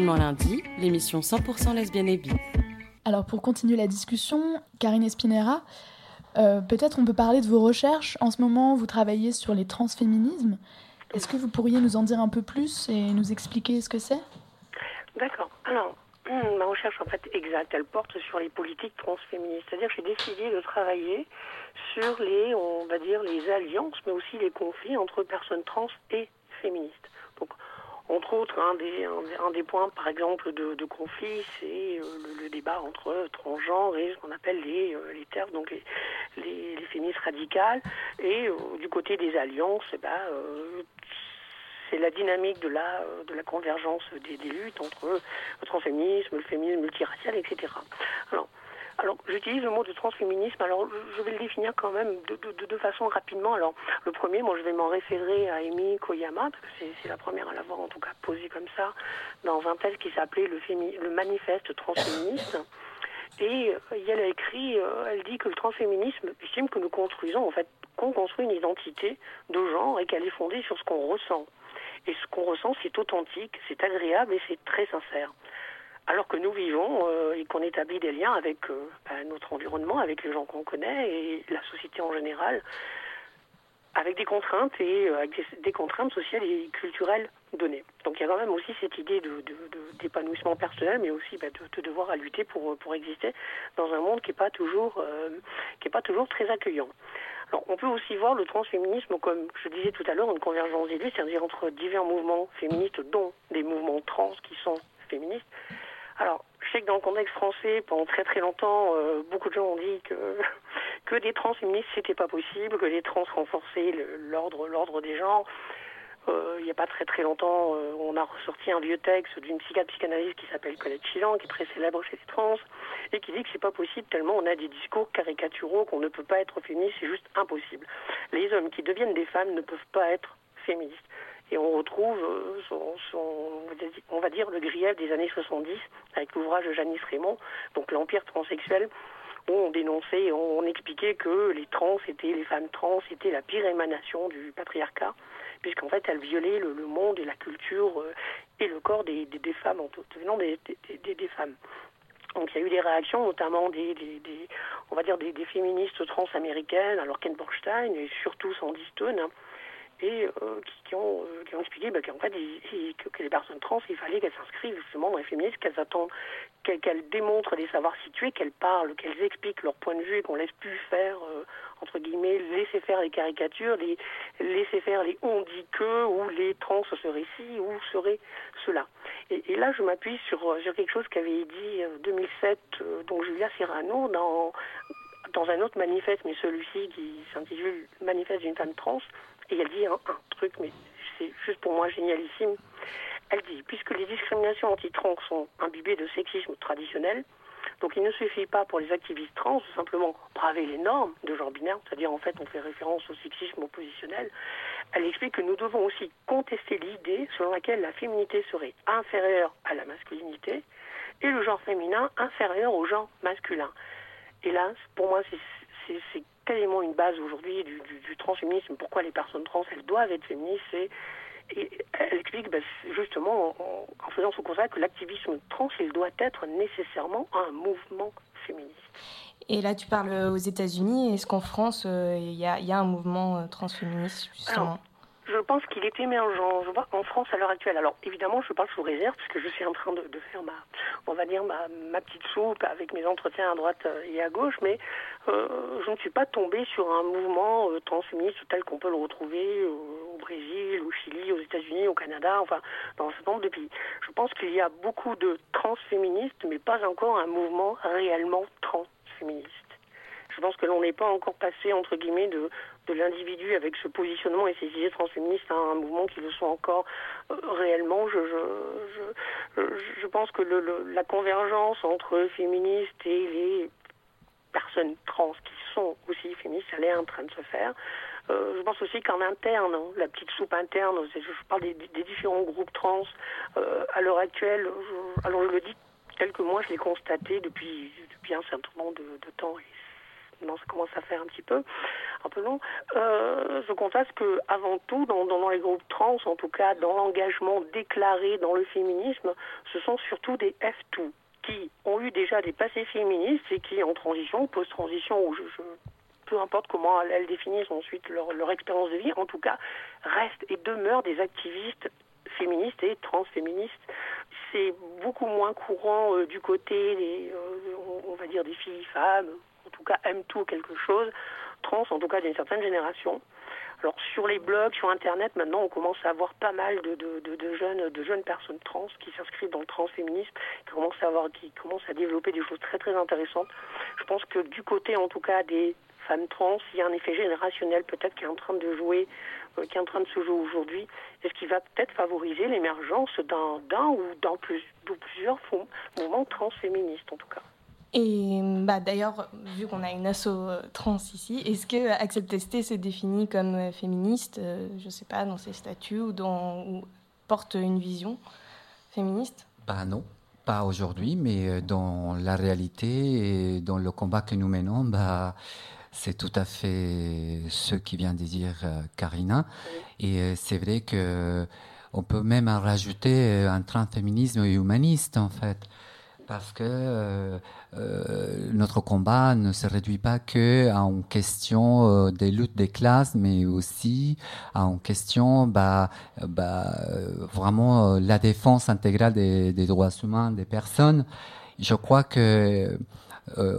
Lundi, l'émission 100% lesbienne et bi. Alors pour continuer la discussion, Karine Espinera, euh, peut-être on peut parler de vos recherches. En ce moment, vous travaillez sur les transféminismes. Est-ce que vous pourriez nous en dire un peu plus et nous expliquer ce que c'est? D'accord. Alors, hum, ma recherche en fait exacte, elle porte sur les politiques transféministes. C'est-à-dire que j'ai décidé de travailler sur les, on va dire, les alliances, mais aussi les conflits entre personnes trans et féministes. Donc, entre autres, un des, points, par exemple, de, conflit, c'est euh, le, débat entre transgenres et ce qu'on appelle les, euh, les donc les, féministes radicales. Et euh, du côté des alliances, eh ben, c'est la dynamique de la, de la convergence des, des luttes entre le transféminisme, le féminisme multiracial, etc. Alors, alors, j'utilise le mot de transféminisme. Alors, je vais le définir quand même de, de, de deux façons rapidement. Alors, le premier, moi, je vais m'en référer à Amy Koyama, parce que c'est- la première à l'avoir en tout cas posé comme ça dans un texte qui s'appelait le, le manifeste transféministe. Et euh, elle a écrit, euh, elle dit que le transféminisme estime que nous construisons, en fait, qu'on construit une identité de genre et qu'elle est fondée sur ce qu'on ressent. Et ce qu'on ressent, c'est authentique, c'est agréable et c'est très sincère. Alors que nous vivons euh, et qu'on établit des liens avec euh, bah, notre environnement, avec les gens qu'on connaît et la société en général, avec des contraintes et euh, des, contraintes sociales et culturelles données. Donc il y a quand même aussi cette idée d'épanouissement personnel, mais aussi bah, de, de devoir à lutter pour, pour exister dans un monde qui n'est pas toujours qui est pas toujours très accueillant. Alors, on peut aussi voir le transféminisme comme, je disais tout à l'heure, une convergence des c'est-à-dire entre divers mouvements féministes, dont des mouvements trans qui sont féministes. Alors, je sais que dans le contexte français, pendant très très longtemps, euh, beaucoup de gens ont dit que, que des transféministes, c'était pas possible, que les trans renforçaient l'ordre, l'ordre des genres. Euh, il n'y a pas très très longtemps, euh, on a ressorti un vieux texte d'une psychiatre psychanalyste qui s'appelle Colette Chilan, qui est très célèbre chez les trans, et qui dit que c'est pas possible tellement on a des discours caricaturaux qu'on ne peut pas être féministe, c'est juste impossible. Les hommes qui deviennent des femmes ne peuvent pas être féministes. Et on retrouve, euh, son, son- on va dire, le grief des années 70 avec l'ouvrage de Janice Raymond, donc l'Empire transsexuel, où on dénonçait, on, expliquait que les trans étaient, les femmes trans étaient la pire émanation du patriarcat, puisqu'en fait elles violaient le, le monde et la culture euh, et le corps des, femmes en tout, non, des, femmes. Donc il y a eu des réactions, notamment des on va dire des, des féministes trans-américaines, alors Ken Borstein et surtout Sandy Stone, hein, et euh, qui, qui ont, euh, qui ont expliqué bah, qu'en fait, que, les personnes trans, il fallait qu'elles s'inscrivent justement dans les féministes, qu'elles attendent, qu'elles démontrent des savoirs situés, qu'elles parlent, qu'elles expliquent leur point de vue et qu'on laisse plus faire, euh, entre guillemets, laisser faire les caricatures, laisser faire les on dit que, ou les trans seraient ci, ou seraient cela. Et, là, je m'appuie sur, quelque chose qu'avait dit euh, 2007, euh, donc Julia Serrano, dans, dans un autre manifeste, mais celui-ci qui s'intitule Manifeste d'une femme trans, et elle dit un, truc, mais c'est juste pour moi génialissime. Elle dit, puisque les discriminations anti-trans sont imbibées de sexisme traditionnel, donc il ne suffit pas pour les activistes trans de simplement braver les normes de genre binaire, c'est-à-dire en fait on fait référence au sexisme oppositionnel. Elle explique que nous devons aussi contester l'idée selon laquelle la féminité serait inférieure à la masculinité et le genre féminin inférieur au genre masculin. Et là, pour moi, c'est- quasiment une base aujourd'hui du, du, du transféminisme. Pourquoi les personnes trans, elles doivent être féministes et, et elle explique c'est justement en, en faisant ce constat que l'activisme trans, il doit être nécessairement un mouvement féministe. Et là, tu parles aux États-Unis. Est-ce qu'en France, euh, il y, a, il y a un mouvement euh, transféministe, justement? Je pense qu'il est émergent. Je vois en France à l'heure actuelle. Alors évidemment, je parle sous réserve puisque je suis en train de, faire ma, on va dire ma, petite soupe avec mes entretiens à droite euh, et à gauche, mais euh, je ne suis pas tombée sur un mouvement euh, transféministe tel qu'on peut le retrouver euh, au Brésil, au Chili, aux États-Unis, au Canada, enfin dans un certain nombre de pays. Je pense qu'il y a beaucoup de transféministes, mais pas encore un mouvement réellement transféministe. Je pense que l'on n'est pas encore passé, entre guillemets, de, de l'individu avec ce positionnement et ces idées transféministes à un mouvement qui le sont encore euh, réellement. Je, je, je, je pense que le, la convergence entre féministes et les personnes trans qui sont aussi féministes, elle est en train de se faire. Euh, je pense aussi qu'en interne, hein, la petite soupe interne, je parle des, différents groupes trans, euh, à l'heure actuelle, je- alors je le dis tel que moi je l'ai constaté depuis, depuis un certain nombre de, temps, non, ça commence à faire un petit peu, un peu long, euh, je constate que avant tout, dans, les groupes trans, en tout cas dans l'engagement déclaré dans le féminisme, ce sont surtout des F2 qui ont eu déjà des passés féministes et qui, en transition, post-transition, ou je, je- peu importe comment elles, définissent ensuite leur, leur expérience de vie, en tout cas, restent et demeurent des activistes féministes et transféministes. C'est beaucoup moins courant euh, du côté des, euh, on, va dire, des filles, femmes, tout cas aiment tout quelque chose, trans, en tout cas d'une certaine génération. Alors sur les blogs, sur Internet, maintenant on commence à avoir pas mal de, jeunes, de jeunes personnes trans qui s'inscrivent dans le transféminisme, qui commencent à avoir, qui commencent à développer des choses très très intéressantes. Je pense que du côté en tout cas des femmes trans, il y a un effet générationnel peut-être qui est en train de jouer, euh, qui est en train de se jouer aujourd'hui, et ce qui va peut-être favoriser l'émergence d'un d'un ou dans plus, plusieurs mouvements transféministes en tout cas. Et bah, d'ailleurs, vu qu'on a une asso euh, trans ici, est-ce que Axel Testé se définit comme euh, féministe, euh, je sais pas, dans ses statuts ou, porte une vision féministe? Bah non, pas aujourd'hui, mais dans la réalité et dans le combat que nous menons, bah, c'est tout à fait ce qui vient de dire Karina. Et c'est vrai que on peut même en rajouter un transféminisme humaniste, en fait. Parce que euh, euh, notre combat ne se réduit pas que à une question euh, des luttes des classes, mais aussi à une question bah, bah, euh, vraiment la défense intégrale des, droits humains des personnes. Je crois que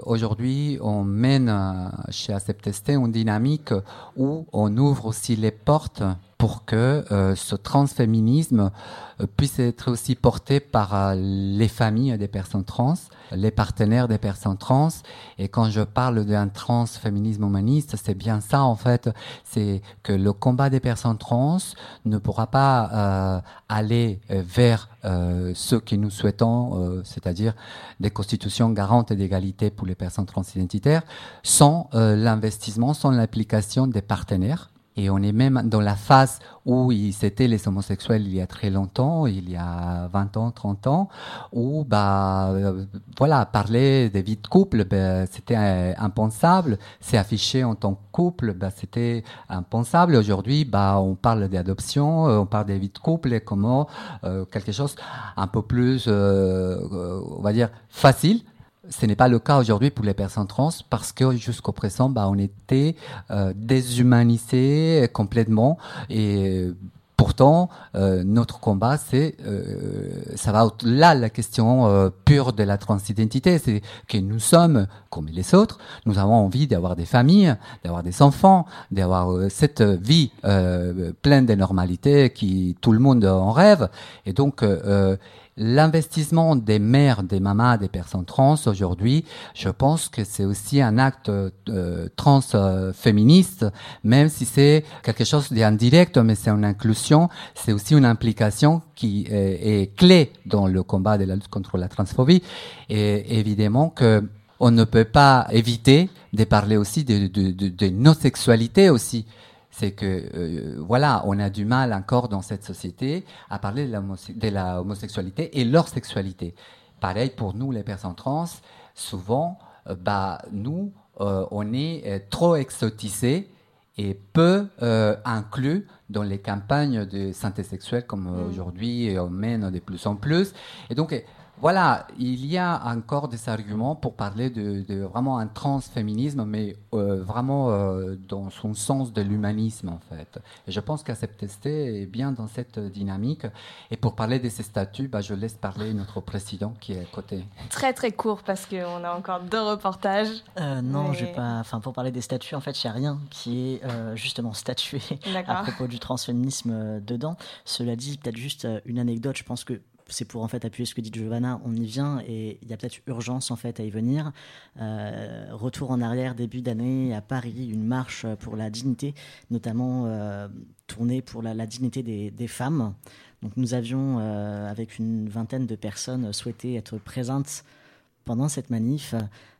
aujourd'hui, on mène chez Acceptesté une dynamique où on ouvre aussi les portes pour que euh, ce transféminisme euh, puisse être aussi porté par euh, les familles des personnes trans, les partenaires des personnes trans. Et quand je parle d'un transféminisme humaniste, c'est bien ça en fait, c'est que le combat des personnes trans ne pourra pas euh, aller vers euh, ce que nous souhaitons, euh, c'est-à-dire des constitutions garantes d'égalité pour les personnes transidentitaires, sans euh, l'investissement, sans l'application des partenaires. Et on est même dans la phase où ils étaient les homosexuels il y a très longtemps, il y a 20 ans, 30 ans, où bah euh, voilà, parler des vies de couple, ben, c'était euh, impensable. C'est affiché en tant que couple, ben, c'était impensable. Aujourd'hui, bah on parle d'adoption, euh, on parle des vies de couple et comment euh, quelque chose un peu plus, on va dire, facile ce n'est pas le cas aujourd'hui pour les personnes trans parce que jusqu'au présent, bah, on était euh, déshumanisés complètement et Pourtant, euh, notre combat, c'est, euh, ça va au-delà de la question euh, pure de la transidentité. C'est que nous sommes comme les autres. Nous avons envie d'avoir des familles, d'avoir des enfants, d'avoir euh, cette vie euh, pleine de normalité qui tout le monde en rêve. Et donc, euh, l'investissement des mères, des mamans, des personnes trans aujourd'hui, je pense que c'est aussi un acte euh, même si c'est quelque chose d'indirect, mais c'est une inclusion, c'est aussi une implication qui est, clé dans le combat de la lutte contre la transphobie. Et évidemment que on ne peut pas éviter de parler aussi de nos sexualités aussi c'est que euh, voilà, on a du mal encore dans cette société à parler de la, de la homosexualité et leur sexualité. Pareil pour nous, les personnes trans, souvent, euh, bah nous, euh, on est euh, trop exotisés et peu euh, inclus dans les campagnes de santé sexuelle comme Mm. aujourd'hui on mène de plus en plus. Et donc euh, voilà, il y a encore des arguments pour parler de, de vraiment un transféminisme, mais euh, vraiment euh, dans son sens de l'humanisme en fait. Et je pense qu'Acceptester est bien dans cette dynamique. Et pour parler de ces statuts, bah, je laisse parler notre président qui est à côté. Très très court parce qu'on a encore deux reportages. Euh, non, Mais- pas. Enfin, pour parler des statuts, en fait, il n'y a rien qui est euh, justement statué à propos du transféminisme dedans. Cela dit, peut-être juste une anecdote. Je pense que c'est pour en fait appuyer ce que dit Giovanna. On y vient et il y a peut-être urgence en fait à y venir. Euh, retour en arrière, début d'année à Paris, une marche pour la dignité, notamment euh, tournée pour la, dignité des, femmes. Donc nous avions, euh, avec une vingtaine de personnes, souhaité être présentes pendant cette manif.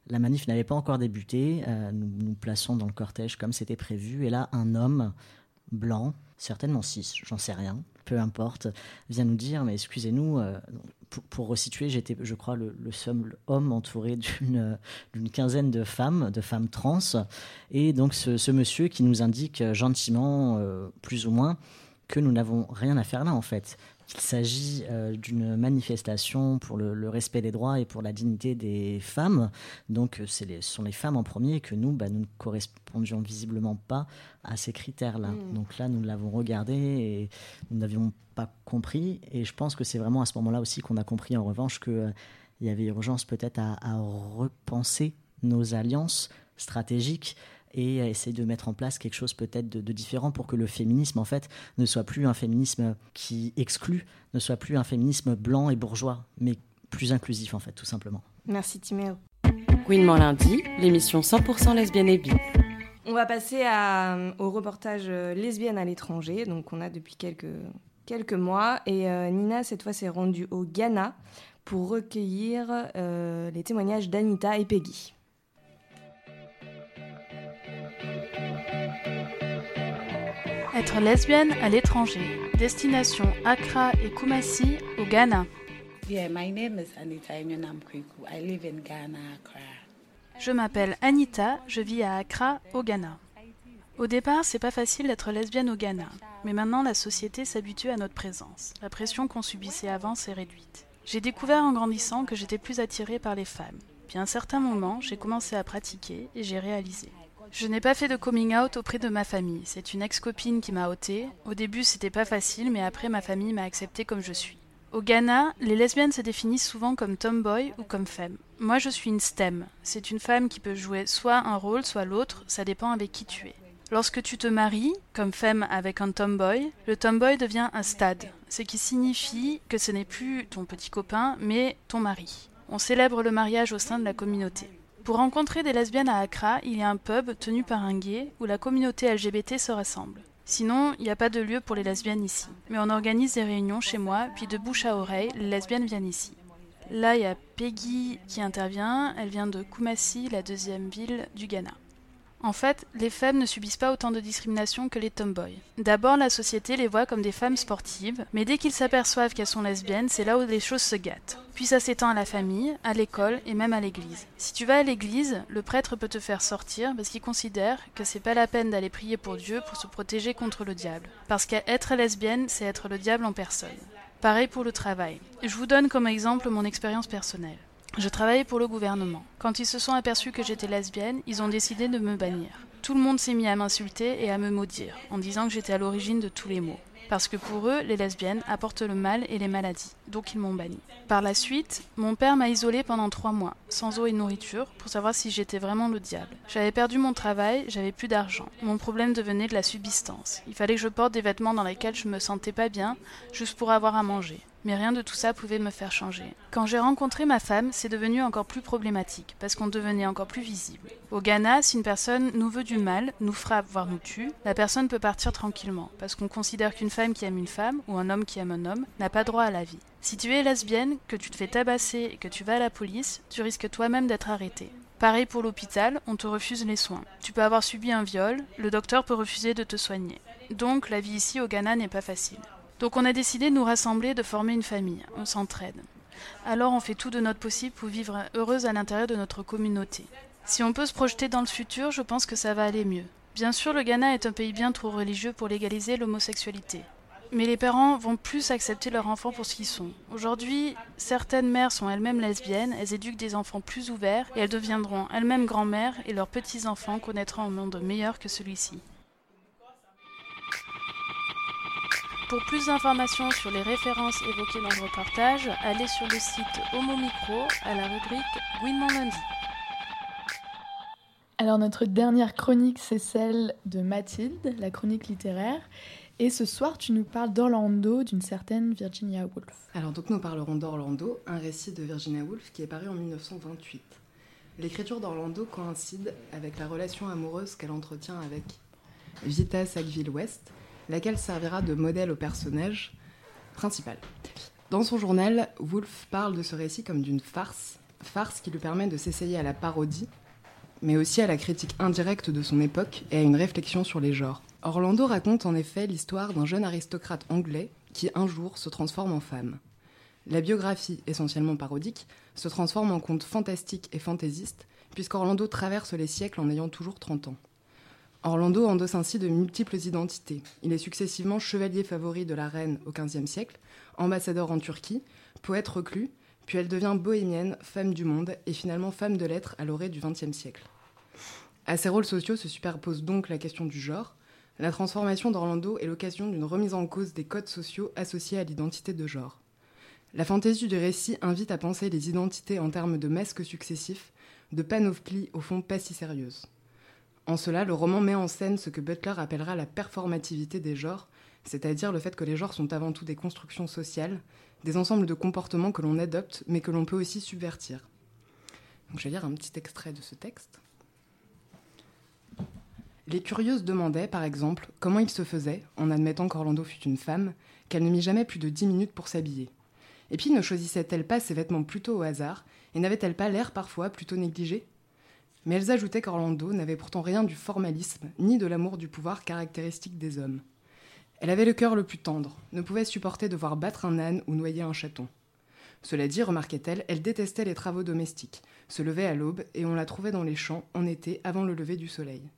La manif n'avait pas encore débuté. Nous nous plaçons dans le cortège comme c'était prévu. Et là, un homme blanc, certainement cis, j'en sais rien, peu importe, vient nous dire Mais excusez-nous, euh, pour, resituer, j'étais, je crois, le, seul homme entouré d'une, quinzaine de femmes, de femmes trans. Et donc, ce, monsieur qui nous indique gentiment, euh, plus ou moins, que nous n'avons rien à faire là, en fait. Qu'il s'agit euh, d'une manifestation pour le, le respect des droits et pour la dignité des femmes. Donc, euh, les, ce sont les femmes en premier et que nous, bah, nous ne correspondions visiblement pas à ces critères-là. Mm. Donc là, nous l'avons regardé et nous n'avions pas compris. Et je pense que c'est vraiment à ce moment-là aussi qu'on a compris, en revanche, qu'il y avait urgence peut-être à, à repenser nos alliances stratégiques et à essayer de mettre en place quelque chose peut-être de, de différent pour que le féminisme, en fait, ne soit plus un féminisme qui exclut, ne soit plus un féminisme blanc et bourgeois, mais plus inclusif, en fait, tout simplement. Merci Timéo. Gouinement lundi, l'émission 100% lesbienne et bi. On va passer à, au reportage euh, lesbienne à l'étranger, donc on a depuis quelques, quelques mois. Et euh, Nina, cette fois, s'est rendue au Ghana pour recueillir euh, les témoignages d'Anita et Peggy. Être lesbienne à l'étranger. Destination Accra et Kumasi au Ghana. Yeah, my name is Anita Enyonam Kweku. I live in Ghana, Accra. Je m'appelle Anita, je vis à Accra au Ghana. Au départ, c'est pas facile d'être lesbienne au Ghana, mais maintenant la société s'habitue à notre présence. La pression qu'on subissait avant s'est réduite. J'ai découvert en grandissant que j'étais plus attirée par les femmes. Puis à un certain moment, j'ai commencé à pratiquer et j'ai réalisé. Je n'ai pas fait de coming out auprès de ma famille. C'est une ex-copine qui m'a ôté. Au début, c'était pas facile, mais après, ma famille m'a acceptée comme je suis. Au Ghana, les lesbiennes se définissent souvent comme tomboy ou comme femme. Moi, je suis une STEM. C'est une femme qui peut jouer soit un rôle, soit l'autre, ça dépend avec qui tu es. Lorsque tu te maries, comme femme avec un tomboy, le tomboy devient un stade, ce qui signifie que ce n'est plus ton petit copain, mais ton mari. On célèbre le mariage au sein de la communauté. Pour rencontrer des lesbiennes à Accra, il y a un pub tenu par un gay où la communauté LGBT se rassemble. Sinon, il n'y a pas de lieu pour les lesbiennes ici. Mais on organise des réunions chez moi, puis de bouche à oreille, les lesbiennes viennent ici. Là, il y a Peggy qui intervient. Elle vient de Kumasi, la deuxième ville du Ghana. En fait, les femmes ne subissent pas autant de discrimination que les tomboys. D'abord, la société les voit comme des femmes sportives, mais dès qu'ils s'aperçoivent qu'elles sont lesbiennes, c'est là où les choses se gâtent. Puis ça s'étend à la famille, à l'école et même à l'église. Si tu vas à l'église, le prêtre peut te faire sortir parce qu'il considère que c'est pas la peine d'aller prier pour Dieu pour se protéger contre le diable. Parce qu'être lesbienne, c'est être le diable en personne. Pareil pour le travail. Je vous donne comme exemple mon expérience personnelle. Je travaillais pour le gouvernement. Quand ils se sont aperçus que j'étais lesbienne, ils ont décidé de me bannir. Tout le monde s'est mis à m'insulter et à me maudire, en disant que j'étais à l'origine de tous les maux. Parce que pour eux, les lesbiennes apportent le mal et les maladies, donc ils m'ont banni. Par la suite, mon père m'a isolée pendant trois mois, sans eau et nourriture, pour savoir si j'étais vraiment le diable. J'avais perdu mon travail, j'avais plus d'argent. Mon problème devenait de la subsistance. Il fallait que je porte des vêtements dans lesquels je me sentais pas bien, juste pour avoir à manger mais rien de tout ça pouvait me faire changer. Quand j'ai rencontré ma femme, c'est devenu encore plus problématique, parce qu'on devenait encore plus visible. Au Ghana, si une personne nous veut du mal, nous frappe, voire nous tue, la personne peut partir tranquillement, parce qu'on considère qu'une femme qui aime une femme, ou un homme qui aime un homme, n'a pas droit à la vie. Si tu es lesbienne, que tu te fais tabasser et que tu vas à la police, tu risques toi-même d'être arrêté. Pareil pour l'hôpital, on te refuse les soins. Tu peux avoir subi un viol, le docteur peut refuser de te soigner. Donc la vie ici au Ghana n'est pas facile. Donc on a décidé de nous rassembler, de former une famille. On s'entraide. Alors on fait tout de notre possible pour vivre heureuse à l'intérieur de notre communauté. Si on peut se projeter dans le futur, je pense que ça va aller mieux. Bien sûr, le Ghana est un pays bien trop religieux pour légaliser l'homosexualité. Mais les parents vont plus accepter leurs enfants pour ce qu'ils sont. Aujourd'hui, certaines mères sont elles-mêmes lesbiennes, elles éduquent des enfants plus ouverts et elles deviendront elles-mêmes grand-mères et leurs petits-enfants connaîtront un monde meilleur que celui-ci. Pour plus d'informations sur les références évoquées dans le reportage, allez sur le site Homo Micro à la rubrique Gouinement lundi. Alors notre dernière chronique, c'est celle de Mathilde, la chronique littéraire. Et ce soir, tu nous parles d'Orlando, d'une certaine Virginia Woolf. Alors donc nous parlerons d'Orlando, un récit de Virginia Woolf qui est paru en 1928. L'écriture d'Orlando coïncide avec la relation amoureuse qu'elle entretient avec Vita Sackville West, laquelle servira de modèle au personnage principal. Dans son journal, Woolf parle de ce récit comme d'une farce, farce qui lui permet de s'essayer à la parodie, mais aussi à la critique indirecte de son époque et à une réflexion sur les genres. Orlando raconte en effet l'histoire d'un jeune aristocrate anglais qui un jour se transforme en femme. La biographie, essentiellement parodique, se transforme en conte fantastique et fantaisiste, puisqu'Orlando traverse les siècles en ayant toujours 30 ans. Orlando endosse ainsi de multiples identités. Il est successivement chevalier favori de la reine au XVe siècle, ambassadeur en Turquie, poète reclus, puis elle devient bohémienne, femme du monde et finalement femme de lettres à l'orée du XXe siècle. À ces rôles sociaux se superpose donc la question du genre. La transformation d'Orlando est l'occasion d'une remise en cause des codes sociaux associés à l'identité de genre. La fantaisie du récit invite à penser les identités en termes de masques successifs, de panoplies au fond pas si sérieuses. En cela, le roman met en scène ce que Butler appellera la performativité des genres, c'est-à-dire le fait que les genres sont avant tout des constructions sociales, des ensembles de comportements que l'on adopte, mais que l'on peut aussi subvertir. Je vais lire un petit extrait de ce texte. Les curieuses demandaient, par exemple, comment il se faisait, en admettant qu'Orlando fût une femme, qu'elle ne mit jamais plus de dix minutes pour s'habiller. Et puis ne choisissait-elle pas ses vêtements plutôt au hasard, et n'avait-elle pas l'air parfois plutôt négligé mais elles ajoutaient qu'Orlando n'avait pourtant rien du formalisme, ni de l'amour du pouvoir caractéristique des hommes. Elle avait le cœur le plus tendre, ne pouvait supporter de voir battre un âne ou noyer un chaton. Cela dit, remarquait-elle, elle détestait les travaux domestiques, se levait à l'aube et on la trouvait dans les champs en été avant le lever du soleil.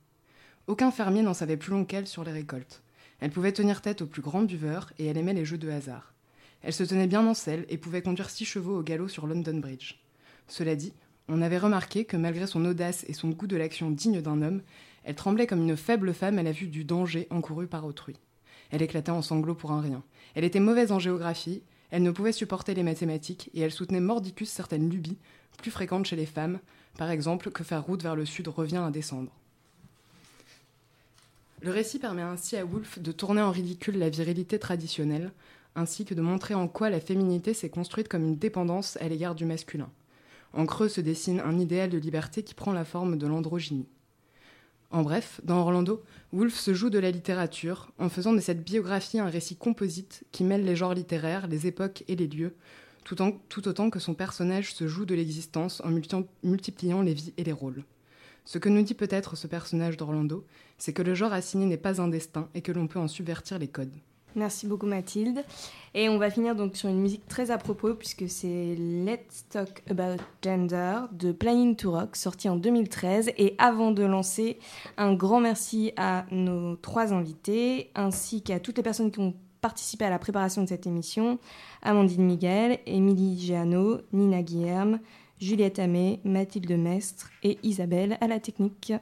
Aucun fermier n'en savait plus long qu'elle sur les récoltes. Elle pouvait tenir tête aux plus grands buveurs et elle aimait les jeux de hasard. Elle se tenait bien en selle et pouvait conduire six chevaux au galop sur London Bridge. Cela dit, on avait remarqué que malgré son audace et son goût de l'action digne d'un homme, elle tremblait comme une faible femme à la vue du danger encouru par autrui. Elle éclatait en sanglots pour un rien. Elle était mauvaise en géographie, elle ne pouvait supporter les mathématiques et elle soutenait mordicus certaines lubies, plus fréquentes chez les femmes, par exemple que faire route vers le sud revient à descendre. Le récit permet ainsi à Woolf de tourner en ridicule la virilité traditionnelle, ainsi que de montrer en quoi la féminité s'est construite comme une dépendance à l'égard du masculin. En creux se dessine un idéal de liberté qui prend la forme de l'androgynie. En bref, dans Orlando, Woolf se joue de la littérature en faisant de cette biographie un récit composite qui mêle les genres littéraires, les époques et les lieux, tout, tout autant que son personnage se joue de l'existence en multipliant les vies et les rôles. Ce que nous dit peut-être ce personnage d'Orlando, c'est que le genre assigné n'est pas un destin et que l'on peut en subvertir les codes. Merci beaucoup Mathilde. Et on va finir donc sur une musique très à propos puisque c'est Let's Talk About Gender de Planning to Rock sorti en 2013. Et avant de lancer, un grand merci à nos trois invités ainsi qu'à toutes les personnes qui ont participé à la préparation de cette émission. Amandine Miguel, Émilie Géano, Nina Guilherme, Juliette Amé, Mathilde Mestre et Isabelle à la technique.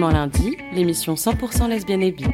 Lundi, l'émission 100% lesbienne et bi.